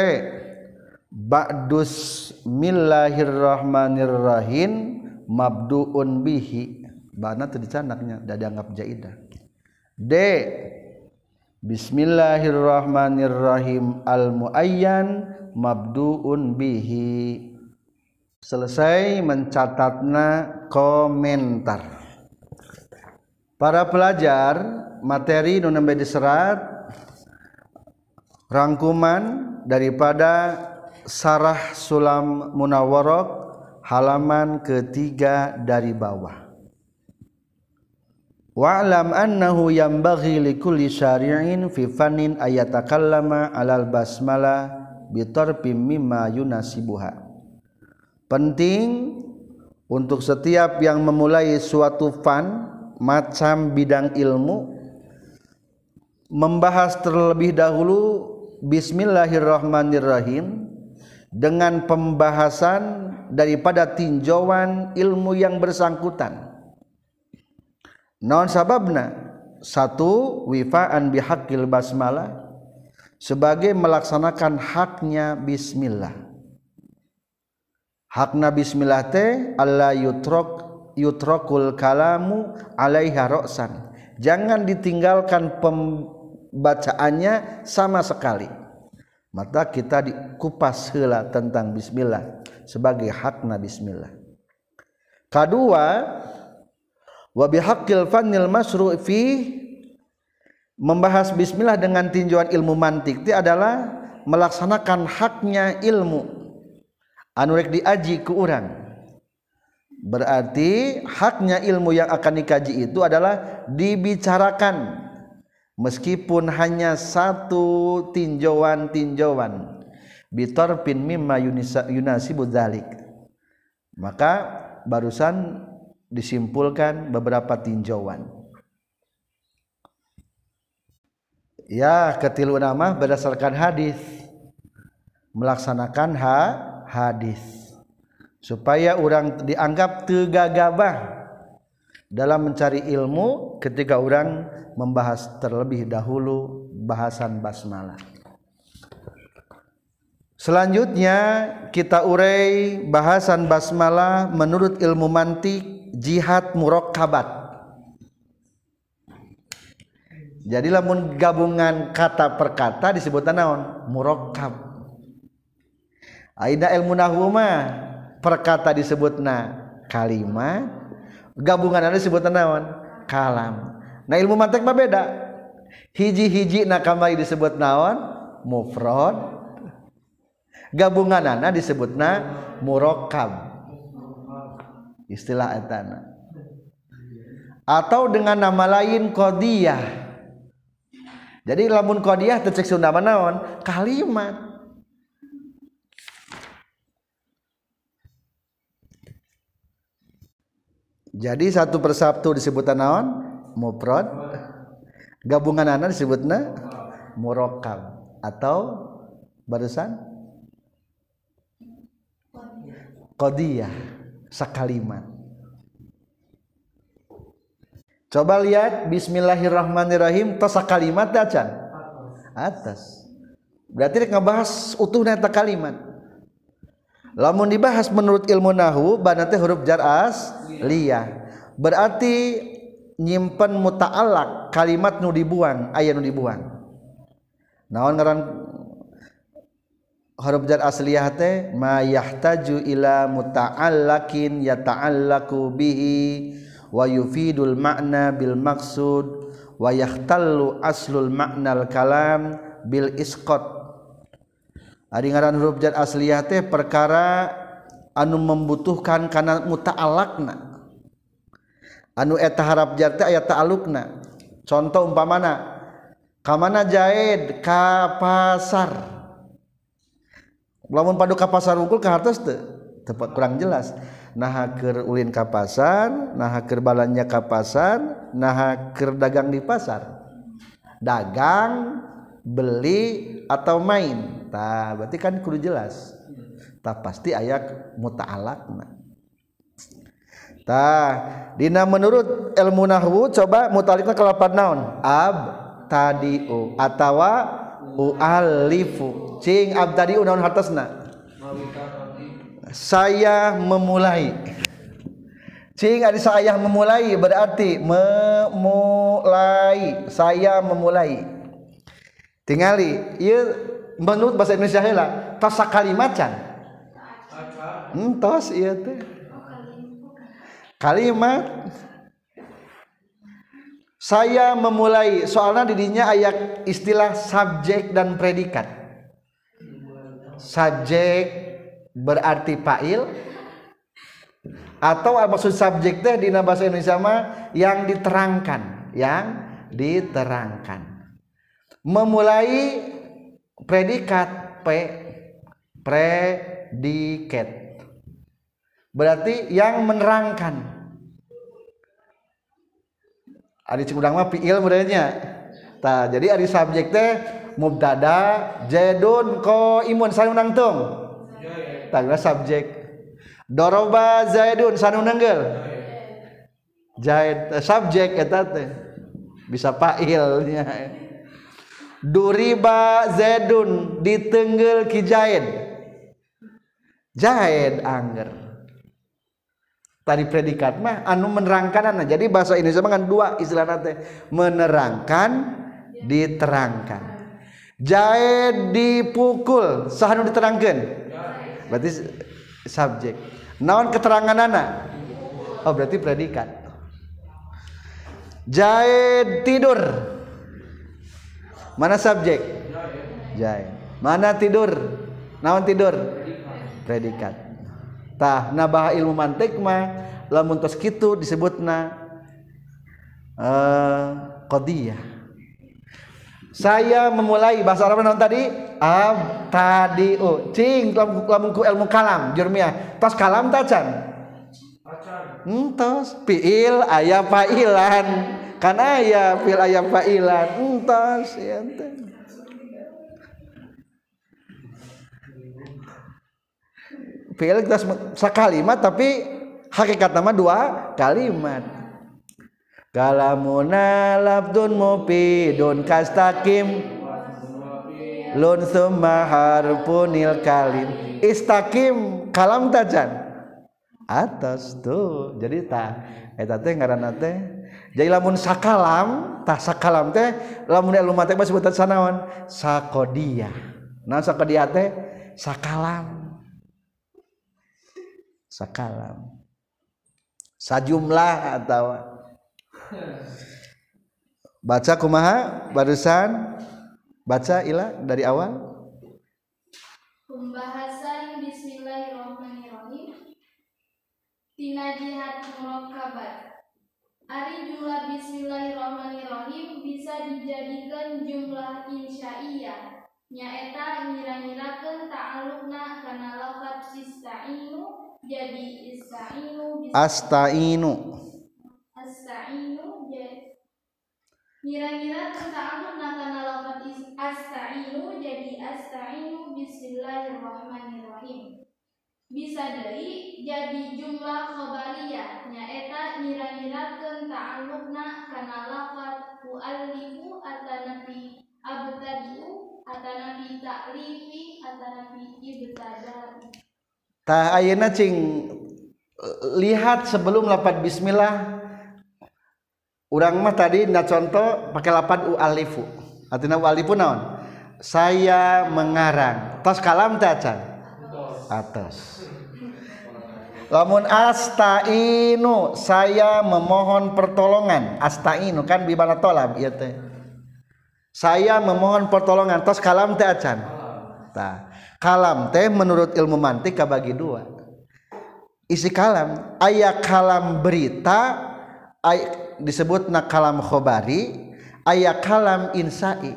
Ba'dus millahirrahmanirrahim mabduun bihi. Bana teu dicanaknya da dianggap jaidah. D. Bismillahirrahmanirrahim al muayyan mabduun bihi. Selesai mencatatna komentar. Para pelajar materi nu nembe diserat rangkuman daripada Sarah Sulam Munawwarok halaman ketiga dari bawah. Wa'lam annahu yambaghi likulli syari'in fi fannin ayatakallama 'alal basmalah bi tarfim mimma yunasibuha. Penting untuk setiap yang memulai suatu fan macam bidang ilmu membahas terlebih dahulu bismillahirrahmanirrahim. Dengan pembahasan daripada tinjauan ilmu yang bersangkutan. Non sababna. Satu wifaan bihaqqil basmalah. Sebagai melaksanakan haknya bismillah. Hakna bismillah teh alla yutrok yutrokul kalamu alaiha roksan. Jangan ditinggalkan pembacaannya sama sekali. Maka kita dikupas hela tentang bismillah sebagai hakna bismillah. Kedua wa bihaqqil fannil masru fi membahas bismillah dengan tinjauan ilmu mantik itu adalah melaksanakan haknya ilmu. Anurek diaji ke orang berarti haknya ilmu yang akan dikaji itu adalah dibicarakan meskipun hanya satu tinjauan-tinjauan bitorpin mimma yunasibu dzalik. Maka barusan disimpulkan beberapa tinjauan. Ya ketilu nama berdasarkan hadis. Melaksanakan ha hadis. Supaya orang dianggap tegagabah dalam mencari ilmu ketika orang membahas terlebih dahulu bahasan basmalah. Selanjutnya kita urai bahasan basmalah menurut ilmu mantik jihad murakkabat jadi lamun gabungan kata per kata disebut naon? Murakkab Aida ilmu nahwu mah perkata disebut na kalimat gabungan ada disebut naon? Kalam. Nah ilmu mantek mah beda. Hiji-hiji na kamari disebut naon? Mufrad gabungan disebut na murakkab istilah etana atau dengan nama lain qadiyah. Jadi lamun qadiyah tecek Sunda naon? Kalimat jadi satu persatu disebut naon? Mufrad. Gabungan anak disebutna murokab atau barusan? Kodiyah sakalimat. Coba lihat Bismillahirrahmanirrahim. Tos sakalimat dacan atas. Berarti ngebahas utuh neta kalimat lamun dibahas menurut ilmu nahu banate huruf jar asliyah berarti nyimpen muta'alak kalimat nu dibuang aya nu dibuang. Naon ngaran huruf jar asliyah teh? Ma yahtaju ila muta'allakin yata'allaku bihi wa yufidul ma'na bil maqsud wa yahtallu aslul ma'nal kalam bil isqat. Ari ngaran huruf jar asliyah teh perkara anu membutuhkan kana muta'alakna. Anu eta harap jar teh aya ta'alukna. Contoh umpamana kamana jaid ka pasar. Lamun padu ka pasar unggul ka hartos teu? tepat kurang jelas. Nah keur ulin ka pasar, nah keur balanja ka pasar, nah keur dagang di pasar. Dagang beli atau main. Tah berarti kan kudu jelas. Tah pasti ayat muta'alakna tah dina menurut ilmu nahwu coba muta'alliqna kelapan naon? Ab tadiu atawa ualifu cing ab tadiu naon hartosna? Saya memulai. Cing ada saya memulai berarti memulai. Saya memulai tingali ieu menurut bahasa Indonesia heula tos sakalimat can entos ieu teh kalimat. Saya memulai soalnya didinya ayat istilah subjek dan predikat. Subjek berarti fa'il. Atau maksud subjek teh di bahasa Indonesia mah yang diterangkan yang diterangkan memulai predikat p predikat. Berarti yang menerangkan. Ari cekudang mah fiil modelnya tah jadi ari subjek teh mubtada jedun ko imun sanu nangtung tah subjek. Doroba zaidun sanu nenggel jaid subjek eta teh. Bisa fa'ilnya duriba zaidun ditenggel ki jaid jaid angger. Tadi predikat mah anu menerangkan ana jadi bahasa Indonesia kan dua istilah teh menerangkan diterangkan. Jaid dipukul. Sahanu diterangkan? Berarti subjek. Naon keterangan anak? Oh berarti predikat. Jaid tidur mana subjek? Jaid mana tidur? Naon tidur? Predikat. Tah nabah ilmu mantik mah lamun tos kitu disebutna eh qadiyah. Saya memulai bahasa Arab naon tadi? Ab tadi oh cing lamun ilmu kalam jurmiah. Tos kalam tacan entos fiil aya failan. Kan aya fiil aya failan. Entos ya fiil kita sakalimat tapi hakikat nama dua kalimat. Kalamuna labdun mufidun kastakim lun summa harfunil kalim. Istakim kalam tajan atas tuh. Jadi tah eta teh ngaranna teh jadi lamun sakalam tah sakalam teh lamun ilmu teh sebutan sanaon sakodia. Nah sakodia teh sakalam. Sakalam. Sajumlah atau. Baca kumaha? Barusan. Baca ilah dari awal. Pembahasan Tinajihat murakabat Ari jumlah bismillahirrahmanirrahim bisa dijadikan jumlah insyaiyah. Nyaeta ngira-ngirakan ta'alukna karena lokat sista'inu jadi ista'inu Asta'inu. Asta'inu jadi Ngira-ngira tentang karena lokat asta'inu jadi asta'inu. Bismillahirrahmanirrahim. Bisa deui jadi jumlah khobariyah nyaeta ngira-ngirakeun ta'alluqna kana lafaz muallifu atanapi abtadiu atanapi ta'lifi atanapi ibtada. tah ayeuna cing lihat sebelum lapan bismillah. Urang mah tadi na contoh pakai lapan u alifu artinya u alifu naon? Saya mengarang. Tos kalam teh acan? Atas lamun astainu saya memohon pertolongan. Astainu kan bimana tolab ieu teh. Saya memohon pertolongan tos kalam teh acan? Tah kalam teh menurut ilmu mantik kabagi dua. Isi kalam aya kalam berita ay, disebut na kalam khobari aya kalam insai.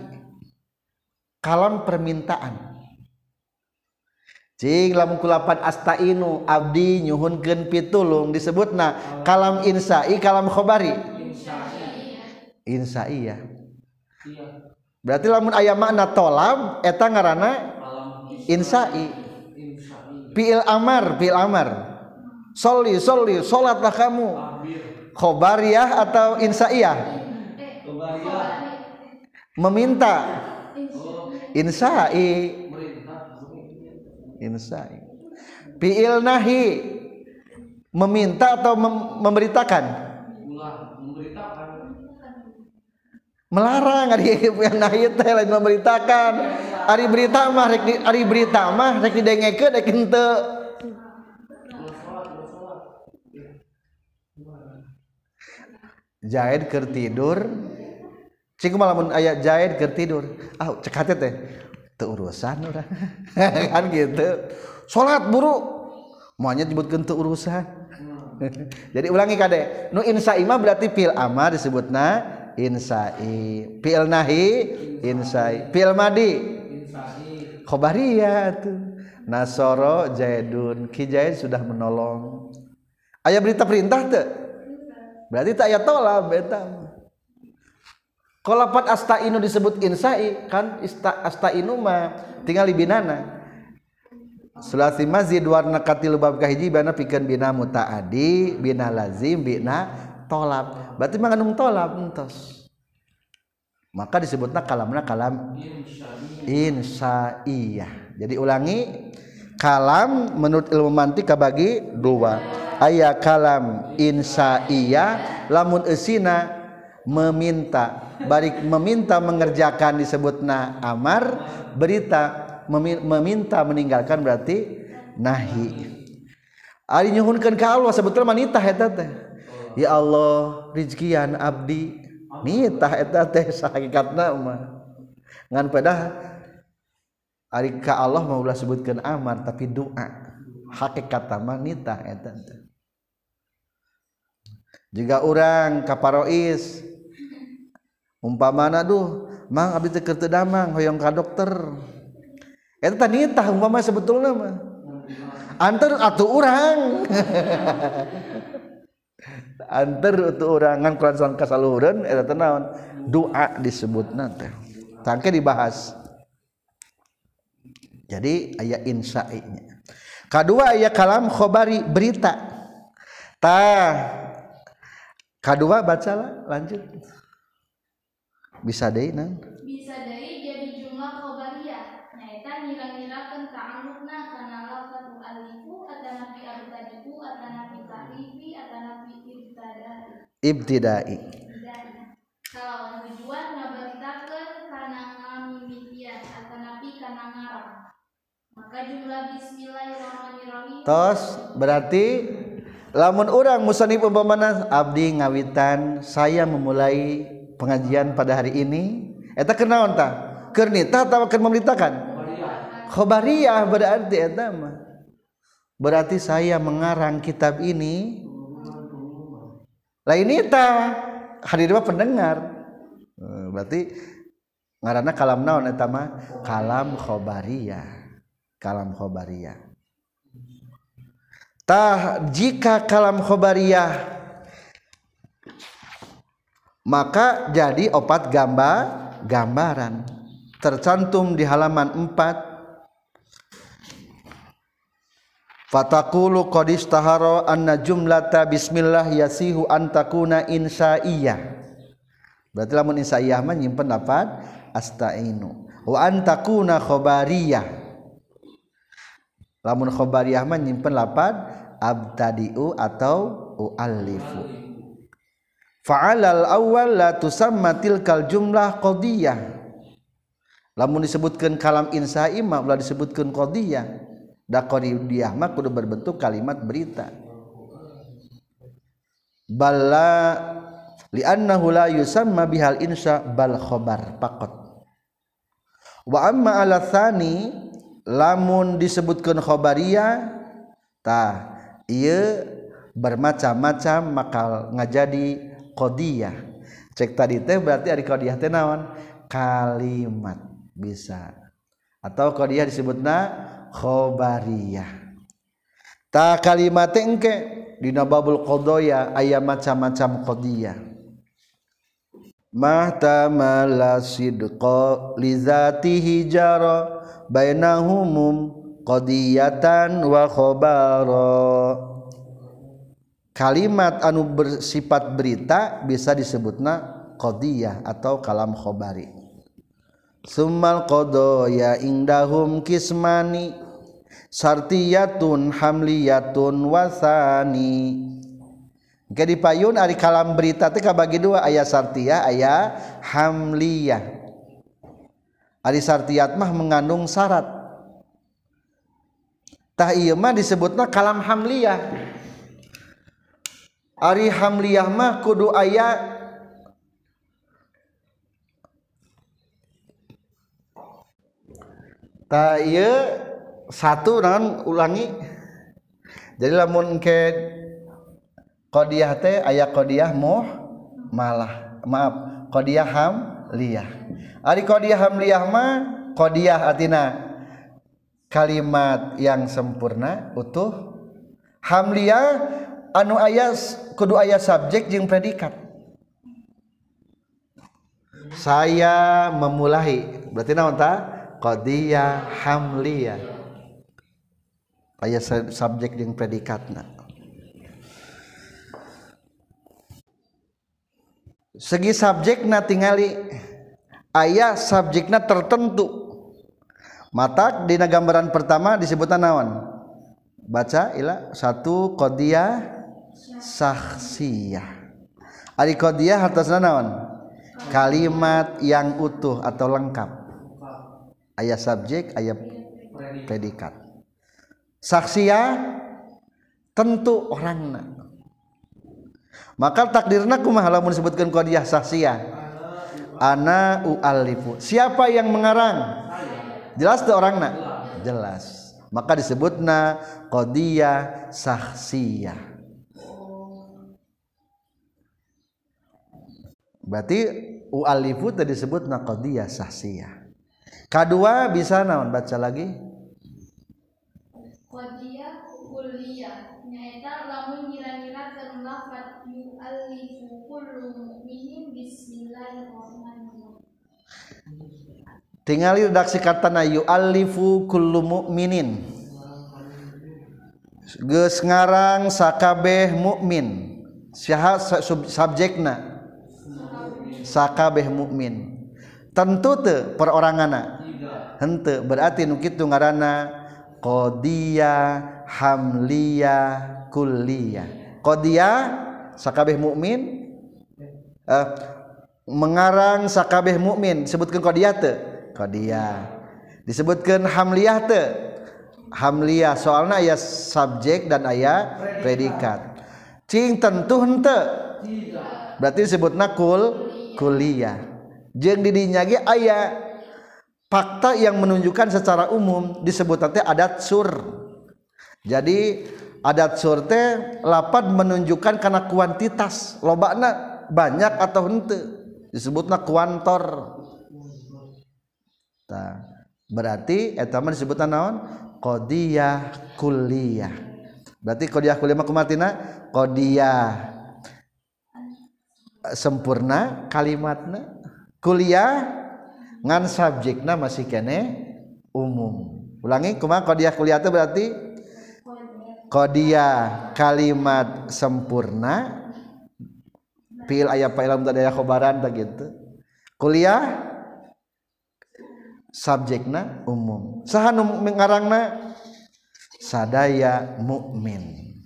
Kalam permintaan Cing lamun kulapan astainu abdi nyuhunkeun pitulung disebutna kalam insai kalam khobari. Insai ya. Berarti lamun aya makna tolab eta ngaranna insai. Fi'il amar, fi'il amar. Soli, soli, sholatlah kamu. Khobariyah atau insaiyah? Meminta. Oh. Insai. Insai fiil nahi. Meminta atau mem- memberitakan? Melarang ari yang nahi teh lain memberitakan. Ari berita mah rek ari berita mah rek didengekeun rek henteu. Zaid keur tidur. Cing kumaha lamun aya Zaid keur tidur. Ah cek teh urusan orang kan gitu. Salat buru. Maunya disebutkan tuh urusan. Jadi ulangi kade nu insaima berarti fil amar disebutna insai fil nahi insai fil madi. Khobariyah tuh. Nasoro jaidun. Kijaid sudah menolong. Ayat berita perintah tuh berarti tak ayat tolak betam kalau lapat astainu disebut insai kan astainu mah tinggal binana Sulasi mazid warna katil bab kahiji bana pikeun bina mutaadi bina lazim bina tolab. Berarti mangandung tolab entos. Maka disebutna kalamna kalam insaiyah. Jadi ulangi kalam menurut ilmu mantik kabagi dua. Aya kalam insaiyah lamun esina meminta. Barik meminta mengerjakan disebutna amar. Berita memi- meminta meninggalkan berarti nahi. Ari nyuhunkeun ka Allah sebetulnya mah nitah eta teh. Ya Allah rizkian abdi. Nitah eta teh sahakikatna mah ngan pedah ari ka Allah mau ulah sebutkeun amar tapi doa. Hakikat mah nitah eta teh. Juga orang kaparois umpamana duh mang abdi teu keur damang hoyong ka dokter. Eta tah nitah umpama sebetulna mah. Antar atuh urang. Antar atuh ngan kuransan kasaluhureun eta teh naon? Doa disebutna teh. Tangke dibahas. Jadi aya insainya kedua aya kalam khobari berita. Tah. Kedua bacalah lanjut bisa deh nan Bisa deui jadi jumlah khobariyah nyaeta ngira-ngirakeun ta'alluqna kana lafaz muallifu atanapi abtadiu atanapi ta'rifi atanapi ibtidai. Dan kalau tujuan ngabaritakeun kana ngamimitian atanapi kana ngarang. Maka jumlah bismillahirrahmanirrahim tos berarti lamun orang musanif umpamana abdi ngawitan saya memulai pengajian pada hari ini. Eta kenaon tah keur nitah atawa keur memberitakan? Khobariyah berarti eta mah. Berarti saya mengarang kitab ini. Lain nitah hadir pendengar. Eh, berarti ngaranna kalam naon eta mah? Kalam khobariyah kalam khobariyah tah jika kalam khobariyah maka jadi opat gambar gambaran. Tercantum di halaman 4 fatakulu qad istahara anna jumlata bismillah yasihu an takuna insaiyah berarti lamun insaiyah mah nyimpen lafaz astainu. Wa an takuna khabariyah lamun khabariyah mah nyimpen lafaz abtadi'u atau uallifu fa'alal awal la tusamma tilkal jumlah qadiyah. Lamun disebutkan kalam insai mah ulah disebutkan qadiyah. Da qadiyah mah kudu berbentuk kalimat berita. Balla li'annahu la yusamma bihal insya bal khobar pakot. Wa amma ala thani lamun disebutkan khobariyah tah ieu bermacam-macam maka ngajadi qadiyah. Cek tadi teh berarti ari qadiyah teh naon? Kalimat. Bisa. Atau qadiyah disebutna khobariyah. Ta kalimat teh engke. Dina babul qadaya aya macam-macam qadiyah. Mahtamala sidqa lizatihi jara bainahumum qadiyatan wa khobaro kalimat anu bersifat berita bisa disebutna qadiyah atau kalam khobari. Summal qadaya indahum kismani sartiyatun hamliyatun wasani. Ke di payun ari kalam berita teh kabagi dua aya sartiyah aya hamliyah. Ari sartiyat mah mengandung syarat. Tah ieu mah disebutna kalam hamliyah Ari Hamliyah mah kudu aya Ta ieu satu naon ulangi. Jadi lamun ke qadiyah teh aya qadiyah muh malah. Maaf, qadiyah hamliyah. Ari qadiyah hamliyah mah qadiyah atina kalimat yang sempurna utuh hamliyah anu ayat kudu ayat subjek jeung predikat. Saya memulai berarti naon ta? Qadiyah hamliyah ayat subjek jeung predikatna. Segi subjekna tingali ayat subjekna tertentu. Mata dina gambaran pertama disebutna naon? Baca ila. Satu qadiyah saksiyah. Ari qadiyah hartosna naon? Kalimat yang utuh atau lengkap. Ayat subjek ayat predikat. Saksiyah tentu orangna. Maka takdirna kumaha lamun disebutkeun qadiyah saksiyah? Ana ualifu siapa yang mengarang? Jelas tuh orangna? Jelas. Maka disebutna qadiyah saksiyah berarti ualifu tadi disebut naqdiyah sahsiyah. Kedua bisa naon? Baca lagi. Qadiyah kulliyah. Nyaeta lamun ngira-ngira keur lafaz yu'allifu kullu mu'minin bismillahirrahmanirrahim. Tinggal redaksi katana yu'allifu kullu mu'minin. Geus ngarang sakabeh mukmin saha sub- subjekna sakabeh mukmin. Tentu teu peroranganna henteu berarti nu kitu ngaranna qadiyah hamliyah kulliyah qadiyah sakabeh mukmin? Eh, mengarang sakabeh mukmin disebutkeun qadiyah teu qadiyah disebutkeun hamliyah teu hamliyah soalna aya subjek dan aya predikat. Cing tentu henteu berarti disebutna kul kuliah. Jeung di dinya ge aya fakta yang menunjukkan secara umum disebut teh adat sur. Jadi adat sur teh lapat menunjukkan karena kuantitas. Lobana banyak atau henteu? Disebutna kuantor. Tah, berarti eta mah disebutna naon? Qadiyah kulliyah berarti qadiyah kulliyah mah kumaha tina? Qadiyah sempurna kalimatnya kuliah ngan subjeknya masih kene umum. Ulangi kumah kodiah? Kuliah itu berarti kodiah kalimat sempurna. Pil ayat pailam tadi ayah kobaran gitu. Kuliah subjeknya umum. Sahan mengarangna sadaya mukmin.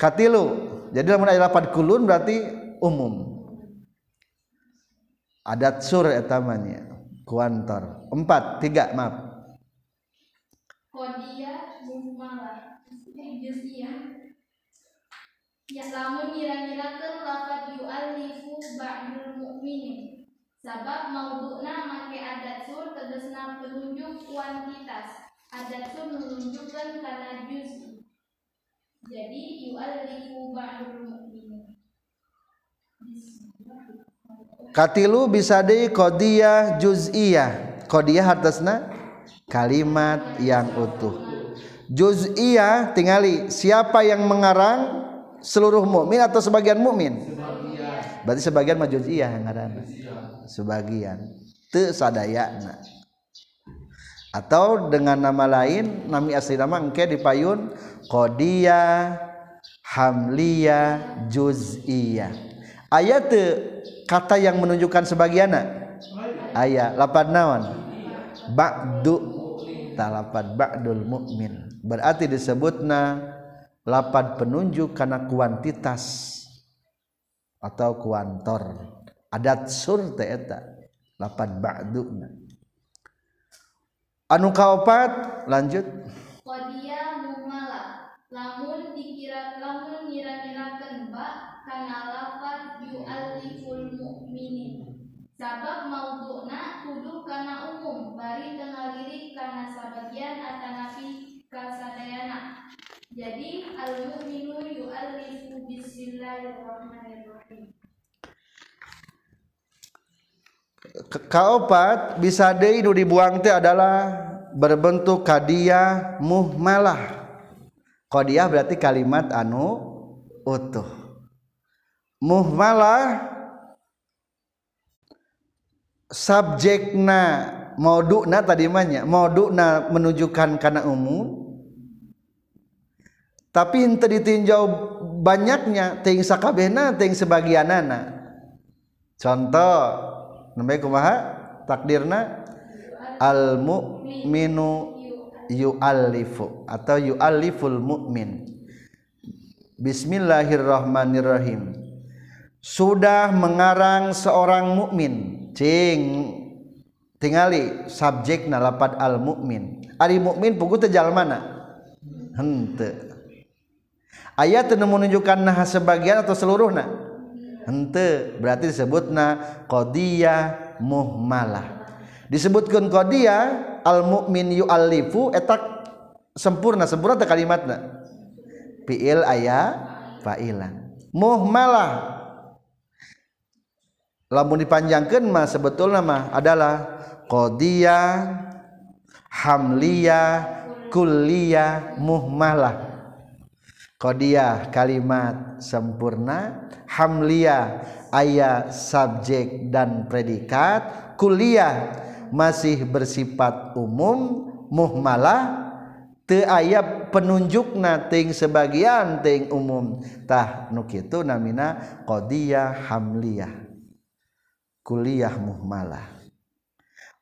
Katilu. Jadi lamun aya lapad kulun berarti umum. Adat sur etamanya kuantor. Empat tiga maaf. Kodia muhmalah juz'iyah Ya lamun ngira-ngirakeun lafaz yu'allifu ba'dul mu'minin. Sabab maudhu'na make adat sur tegasna penunjuk kuantitas. Adat sur menunjukkan karena juz Jadi yu'allifu ba'dul mu'minin Katilu bisa di kodiyah juz'iyah. Kodiyah atasna? Kalimat yang utuh. Juz'iyah tingali siapa yang mengarang seluruh mukmin atau sebagian mukmin berarti sebagian mah juz'iyah yang ngarang sebagian. Teu sadayana atau dengan nama lain nami asli nama engke dipayun kodiyah hamliyah juz'iyah. Ayat kata yang menunjukkan sebagiana ayat lapan naon? Ba'du. Talapad ba'dul mukmin berarti disebutna lapad penunjuk karena kuantitas atau kuantor. Adat sur teh eta lapad ba'duna anu kaopat? Lanjut. Kodia muhmalah lamun dikira lamun ngira-ngirakeun ba kana lafaz yu'alliful mu'minin. Sabab maudhu'na kudu kana umum bari tengah lirik kana sabagian atanapi kasadayana. Jadi al mu'minu yu'allifu bismillahirrahmanirrahim Ke- kaopat bisa deui nu dibuang teh adalah berbentuk kadiah muhmalah. Kadiah berarti kalimat anu utuh. Muhmalah subjekna moduna tadi manya moduna menunjukkan karena umum. Tapi henteu ditinjau banyaknya ting sakabehna ting sebagianana. Contoh namanya kumaha? Takdirna? Al mu'minu yu'allifu atau yu'alliful mu'min. Bismillahirrahmanirrahim. Sudah mengarang seorang mukmin cing. Tingali subjek nalapad al mukmin ari mukmin pugu teh jalmana henteu. Ayat teu menunjukkan nah sebagian atau seluruhna henteu berarti disebutna qadiyah muhmalah. Disebutkeun qadiyah al mukmin yu'allifu etak sempurna. Sempurna teh kalimatna. Fiil aya fa'ilan muhmalah. Lamun dipanjangkeun mah sebetulna mah adalah qadiyah hamliyah kulliyah muhmalah qadiyah kalimat sempurna. Hamliyah aya subjek dan predikat. Kuliah masih bersifat umum. Muhmalah teu aya penunjukna ting sebagian ting umum. Tah nu kitu namina qadiyah hamliyah. Kuliah muhmalah.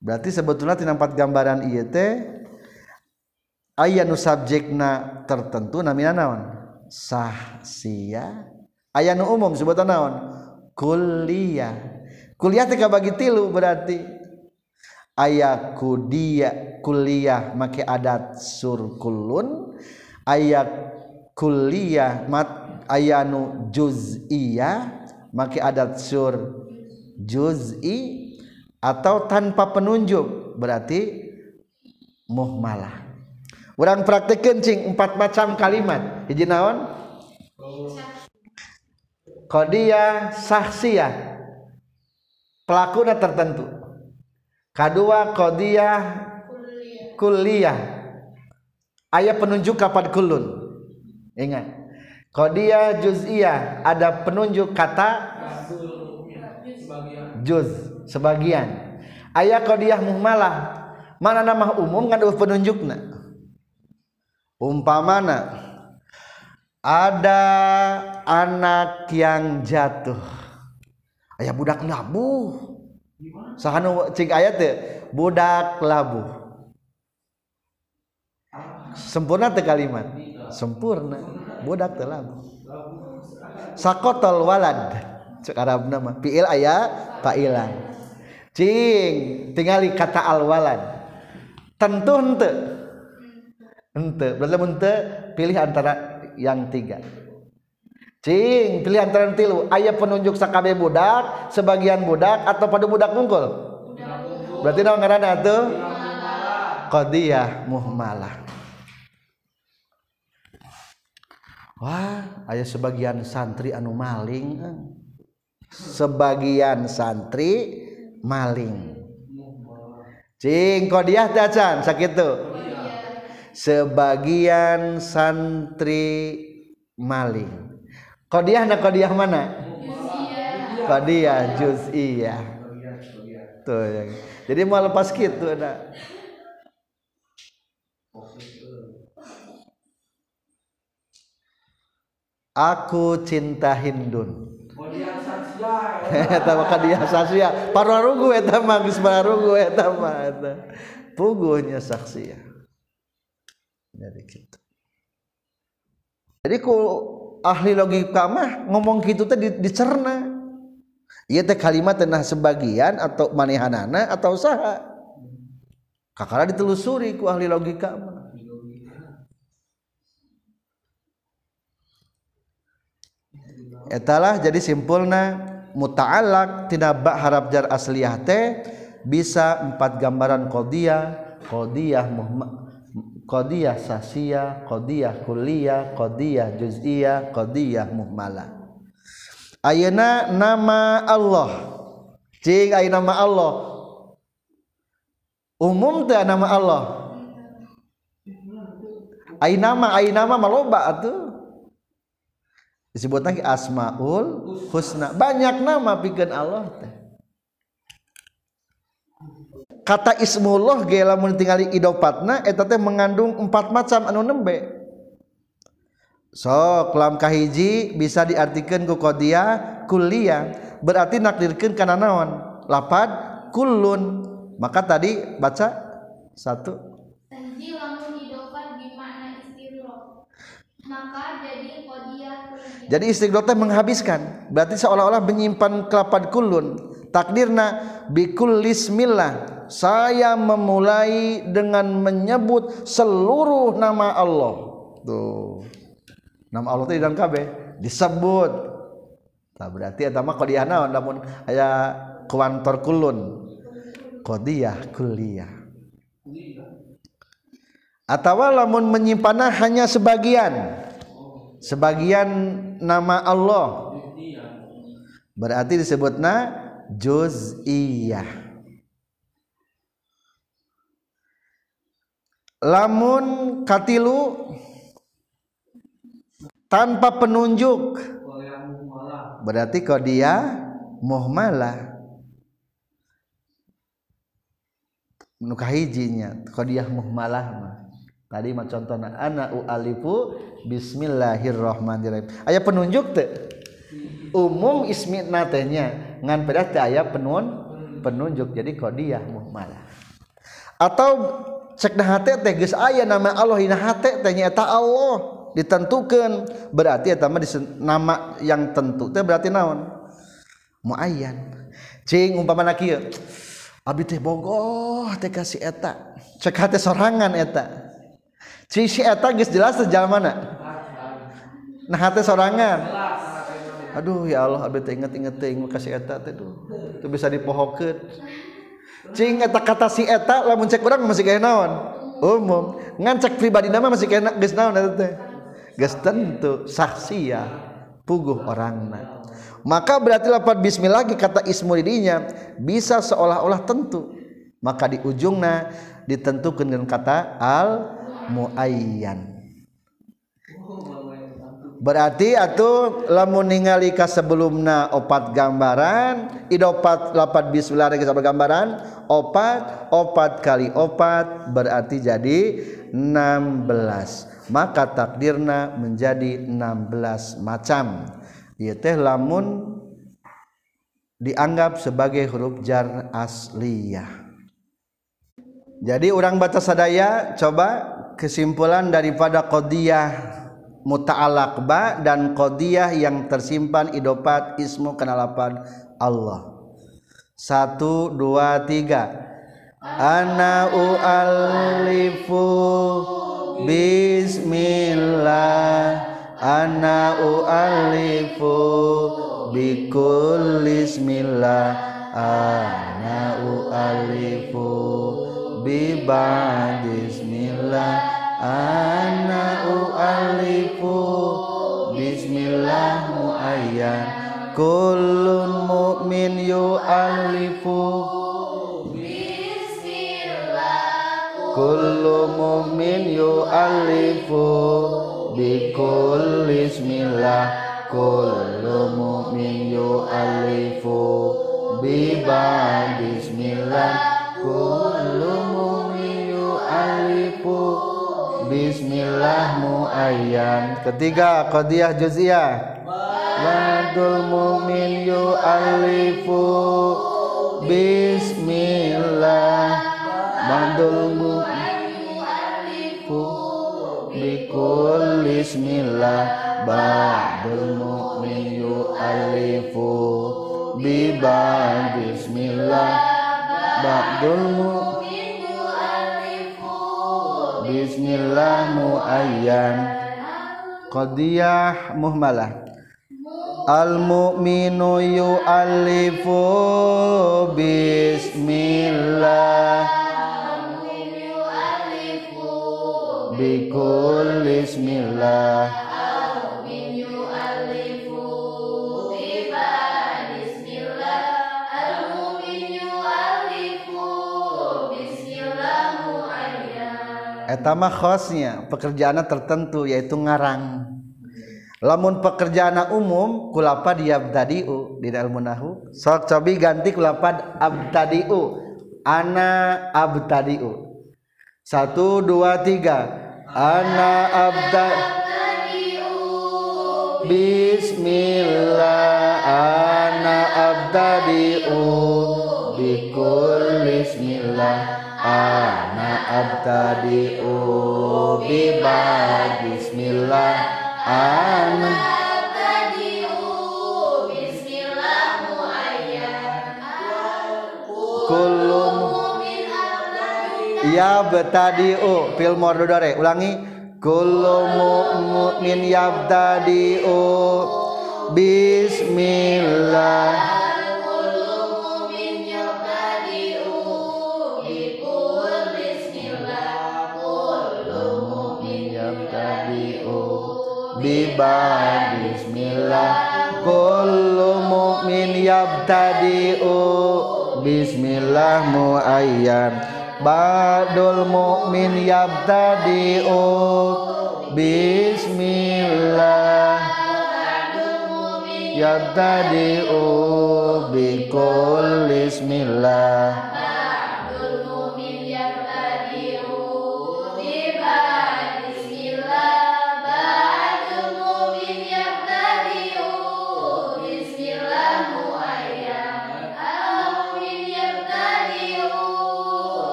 Berarti sebetulnya tina empat gambaran ieu teh aya nu subjekna tertentu namina naon sah sia aya nu umum sebutan naon? Kuliah. Kuliah teka bagi tilu berarti. Aya kudia kuliah make adat surkulun. Aya kuliah mat aya nu juz'iyah make adat sur juz'i atau tanpa penunjuk berarti muhmalah. Urang praktekeun cing empat macam kalimat. Hiji naon? Qadiyah sahsiyah. Pelakuna tertentu. Kedua qadiyah kulliyah. Aya penunjuk kapan kulun ingat. Qadiyah juz'iyah. Ada penunjuk kata juz sebagian. Aya qadiyah muhmalah. Mana nama umum eueuh penunjukna umpamana ada anak yang jatuh. Ayah budak labu sahanu cing ayat teh budak labu sempurna teh kalimat. Sempurna. Budak teh labu sakotol walad. Cek Arab nama. Fiil ayah fa'ilan cing tinggali kata al walad. Tentu ente ente berarti ente pilih antara yang tiga cing pilih antara yang tilu ayah penunjuk sakabe budak sebagian budak atau pada budak mungkul berarti nama ngarana tuh qadiyah muhmalah Wah, ayah sebagian santri anu maling. eh. Sebagian santri maling. Cing kodiah teh can sakitu. Sebagian santri maling. Kodiah na kodiah mana? Kodiah juz'iyah. Tuh ya. Jadi mau lepas gitu ada. Aku cinta Hindun. Eta mah kadiah sasya pararugu eta mah geus pararugu eta mah eta puguhnya saksi jadi gitu jadi ku ahli logika mah ngomong gitu teh di- dicerna. Ieu teh kalimat teh nah sebagian atau manehanana atau saha kakara ditelusuri ku ahli logika mah. Etalah jadi simpulna muta'alaq tina ba harap jar asliyah teh bisa empat gambaran qadiyah qadiyah muhma qadiyah sasiyah qadiyah kulliyah qadiyah juz'iyah qadiyah muhmalah ayeuna nama Allah. Cing aya nama Allah. Umum teh nama Allah. Ai nama ai nama maloba atuh. Disebut lagi asmaul husna. Banyak nama pikeun Allah teh. kata ismullah ge lamun tingali idopatna eta teh mengandung empat macam anu nembe. Sok lam kahiji bisa diartikeun ku qadiyah kulliyah berarti nakdirkeun kana naon? Lapad kullun. Maka tadi baca satu. Hiji lamun idopat bimakna istighroh maka jadi qadiyah jadi istighroh teh menghabiskan. Berarti seolah-olah menyimpan kelapad kulun takdirna bikul lismillah Saya memulai dengan menyebut seluruh nama Allah. Tuh. Nama Allah itu dalam kabeh disebut. Nah, berarti eta mah qadiyah naon namun aya kuantor kulun. Kulliyah. Atawa lamun menyimpanna hanya sebagian sebagian nama Allah berarti disebutna juz'iyah lamun katilu tanpa penunjuk. Berarti dia muhmalah nu kahijinya qadiyah muhmalah mah. Tadi mah contohna ana ualifu bismillahirrahmanirrahim aya penunjuk teu umum ismi natenya ngan pedas teh aya penun penunjuk. Jadi qadiyah muhmalah atau cek nah hati teh geus aya nama Allah dina hate teh nyaeta Allah ditentukan berarti eta di nama yang tentu teh berarti naon? Muayyan. Cing umpama na Abi teh bogoh teh ka si eta. Cek hate sorangan eta. Cing si eta geus jelas sejal mana? Nah hate sorangan. Aduh ya Allah abi teh inget-inget teh kasih eta teh tuh bisa dipohokeun. cing eta kata si eta lamun cek urang masih kaya naon? Umum. Ngan cek pribadi nama masih kaya geus naon eta teh? Geus tentu saksia puguh orangna. Maka berarti lapat bismillah lagi kata ismu didinya bisa seolah-olah tentu. Maka di ujungna ditentukan dengan kata al muayyan berarti atuh lamun ningali ka sebelumna opat gambaran idopat lapat bismillah geus gambaran opat opat kali opat berarti jadi 16 maka takdirna menjadi 16 macam. Ieu teh lamun dianggap sebagai huruf jar asliyah. Jadi orang baca sadaya coba kesimpulan daripada qadiyah muta'alaq ba dan qadiyah yang tersimpan idopat ismu kenalapan Allah. Satu, dua, tiga. Ana u'allifu bismillah Ana u'allifu bikulli bismillah Ana u'allifu biba bismillah Ana u'alifu Bismillah muayyan. Kullun mu'min yu'alifu Kullu mu'min yu'alifu Bikul bismillah Kullu mu'min yu'alifu Biba bismillah Kullu mu'min yu'alifu Bismillah muayyan ketiga qadiyah juz'iyah. Wadul mu'min yu'alifu Bismillah. Badul mu'alifu Bikul Bismillah Badul mu'min yu'alifu Biba Bismillah. Badul mu'min Bismillah muayyan Qadiyah muhmalah. Al mu'minu yu'allifu bismillah. Bikul bismillah etama khosnya pekerjaan tertentu yaitu ngarang. Lamun pekerjaan umum kulapa diabtadiu di dalam munahu sok cobi ganti kulapa abtadiu ana abtadiu satu dua tiga. Ana abtadiu Bismillah. Ana abtadiu bikul Bismillah. Ana abtadi'u biba bismillah. Ana kulum ya betadi'u. Fil mordodore ulangi. Kullu mu'min yabtadi'u bismillah biba bismillah. Kullu mu'min yabtadi'u. Bismillah muayyan. Badul mu'min yabtadi'u. Bismillah. Yabtadi'u bikul bismillah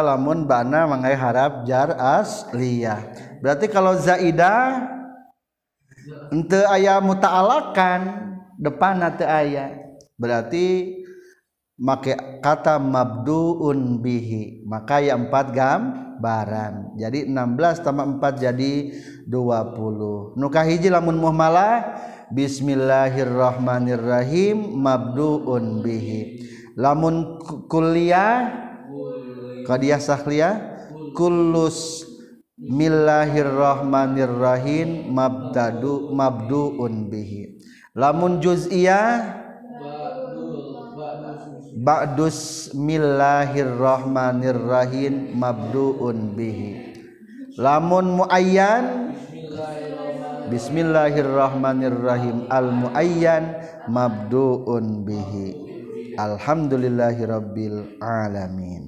lamun bana mangai harap jar asliyah berarti kalau zaidah ente ayah muta'alakan depan nanti ayah berarti make kata mabduun bihi maka ya empat gambaran. Jadi 16 tambah 4 jadi 20 nukah hiji lamun muhmalah Bismillahirrahmanirrahim mabduun bihi. Lamun kuliah qadiyah sahliyah kullus millahirrahmanirrahim mabdadu mabduun bihi. Lamun juz'iyah ba'dus millahirrahmanirrahim mabduun bihi. Lamun muayyan Bismillahirrahmanirrahim al muayyan mabduun bihi. Alhamdulillahirabbil alamin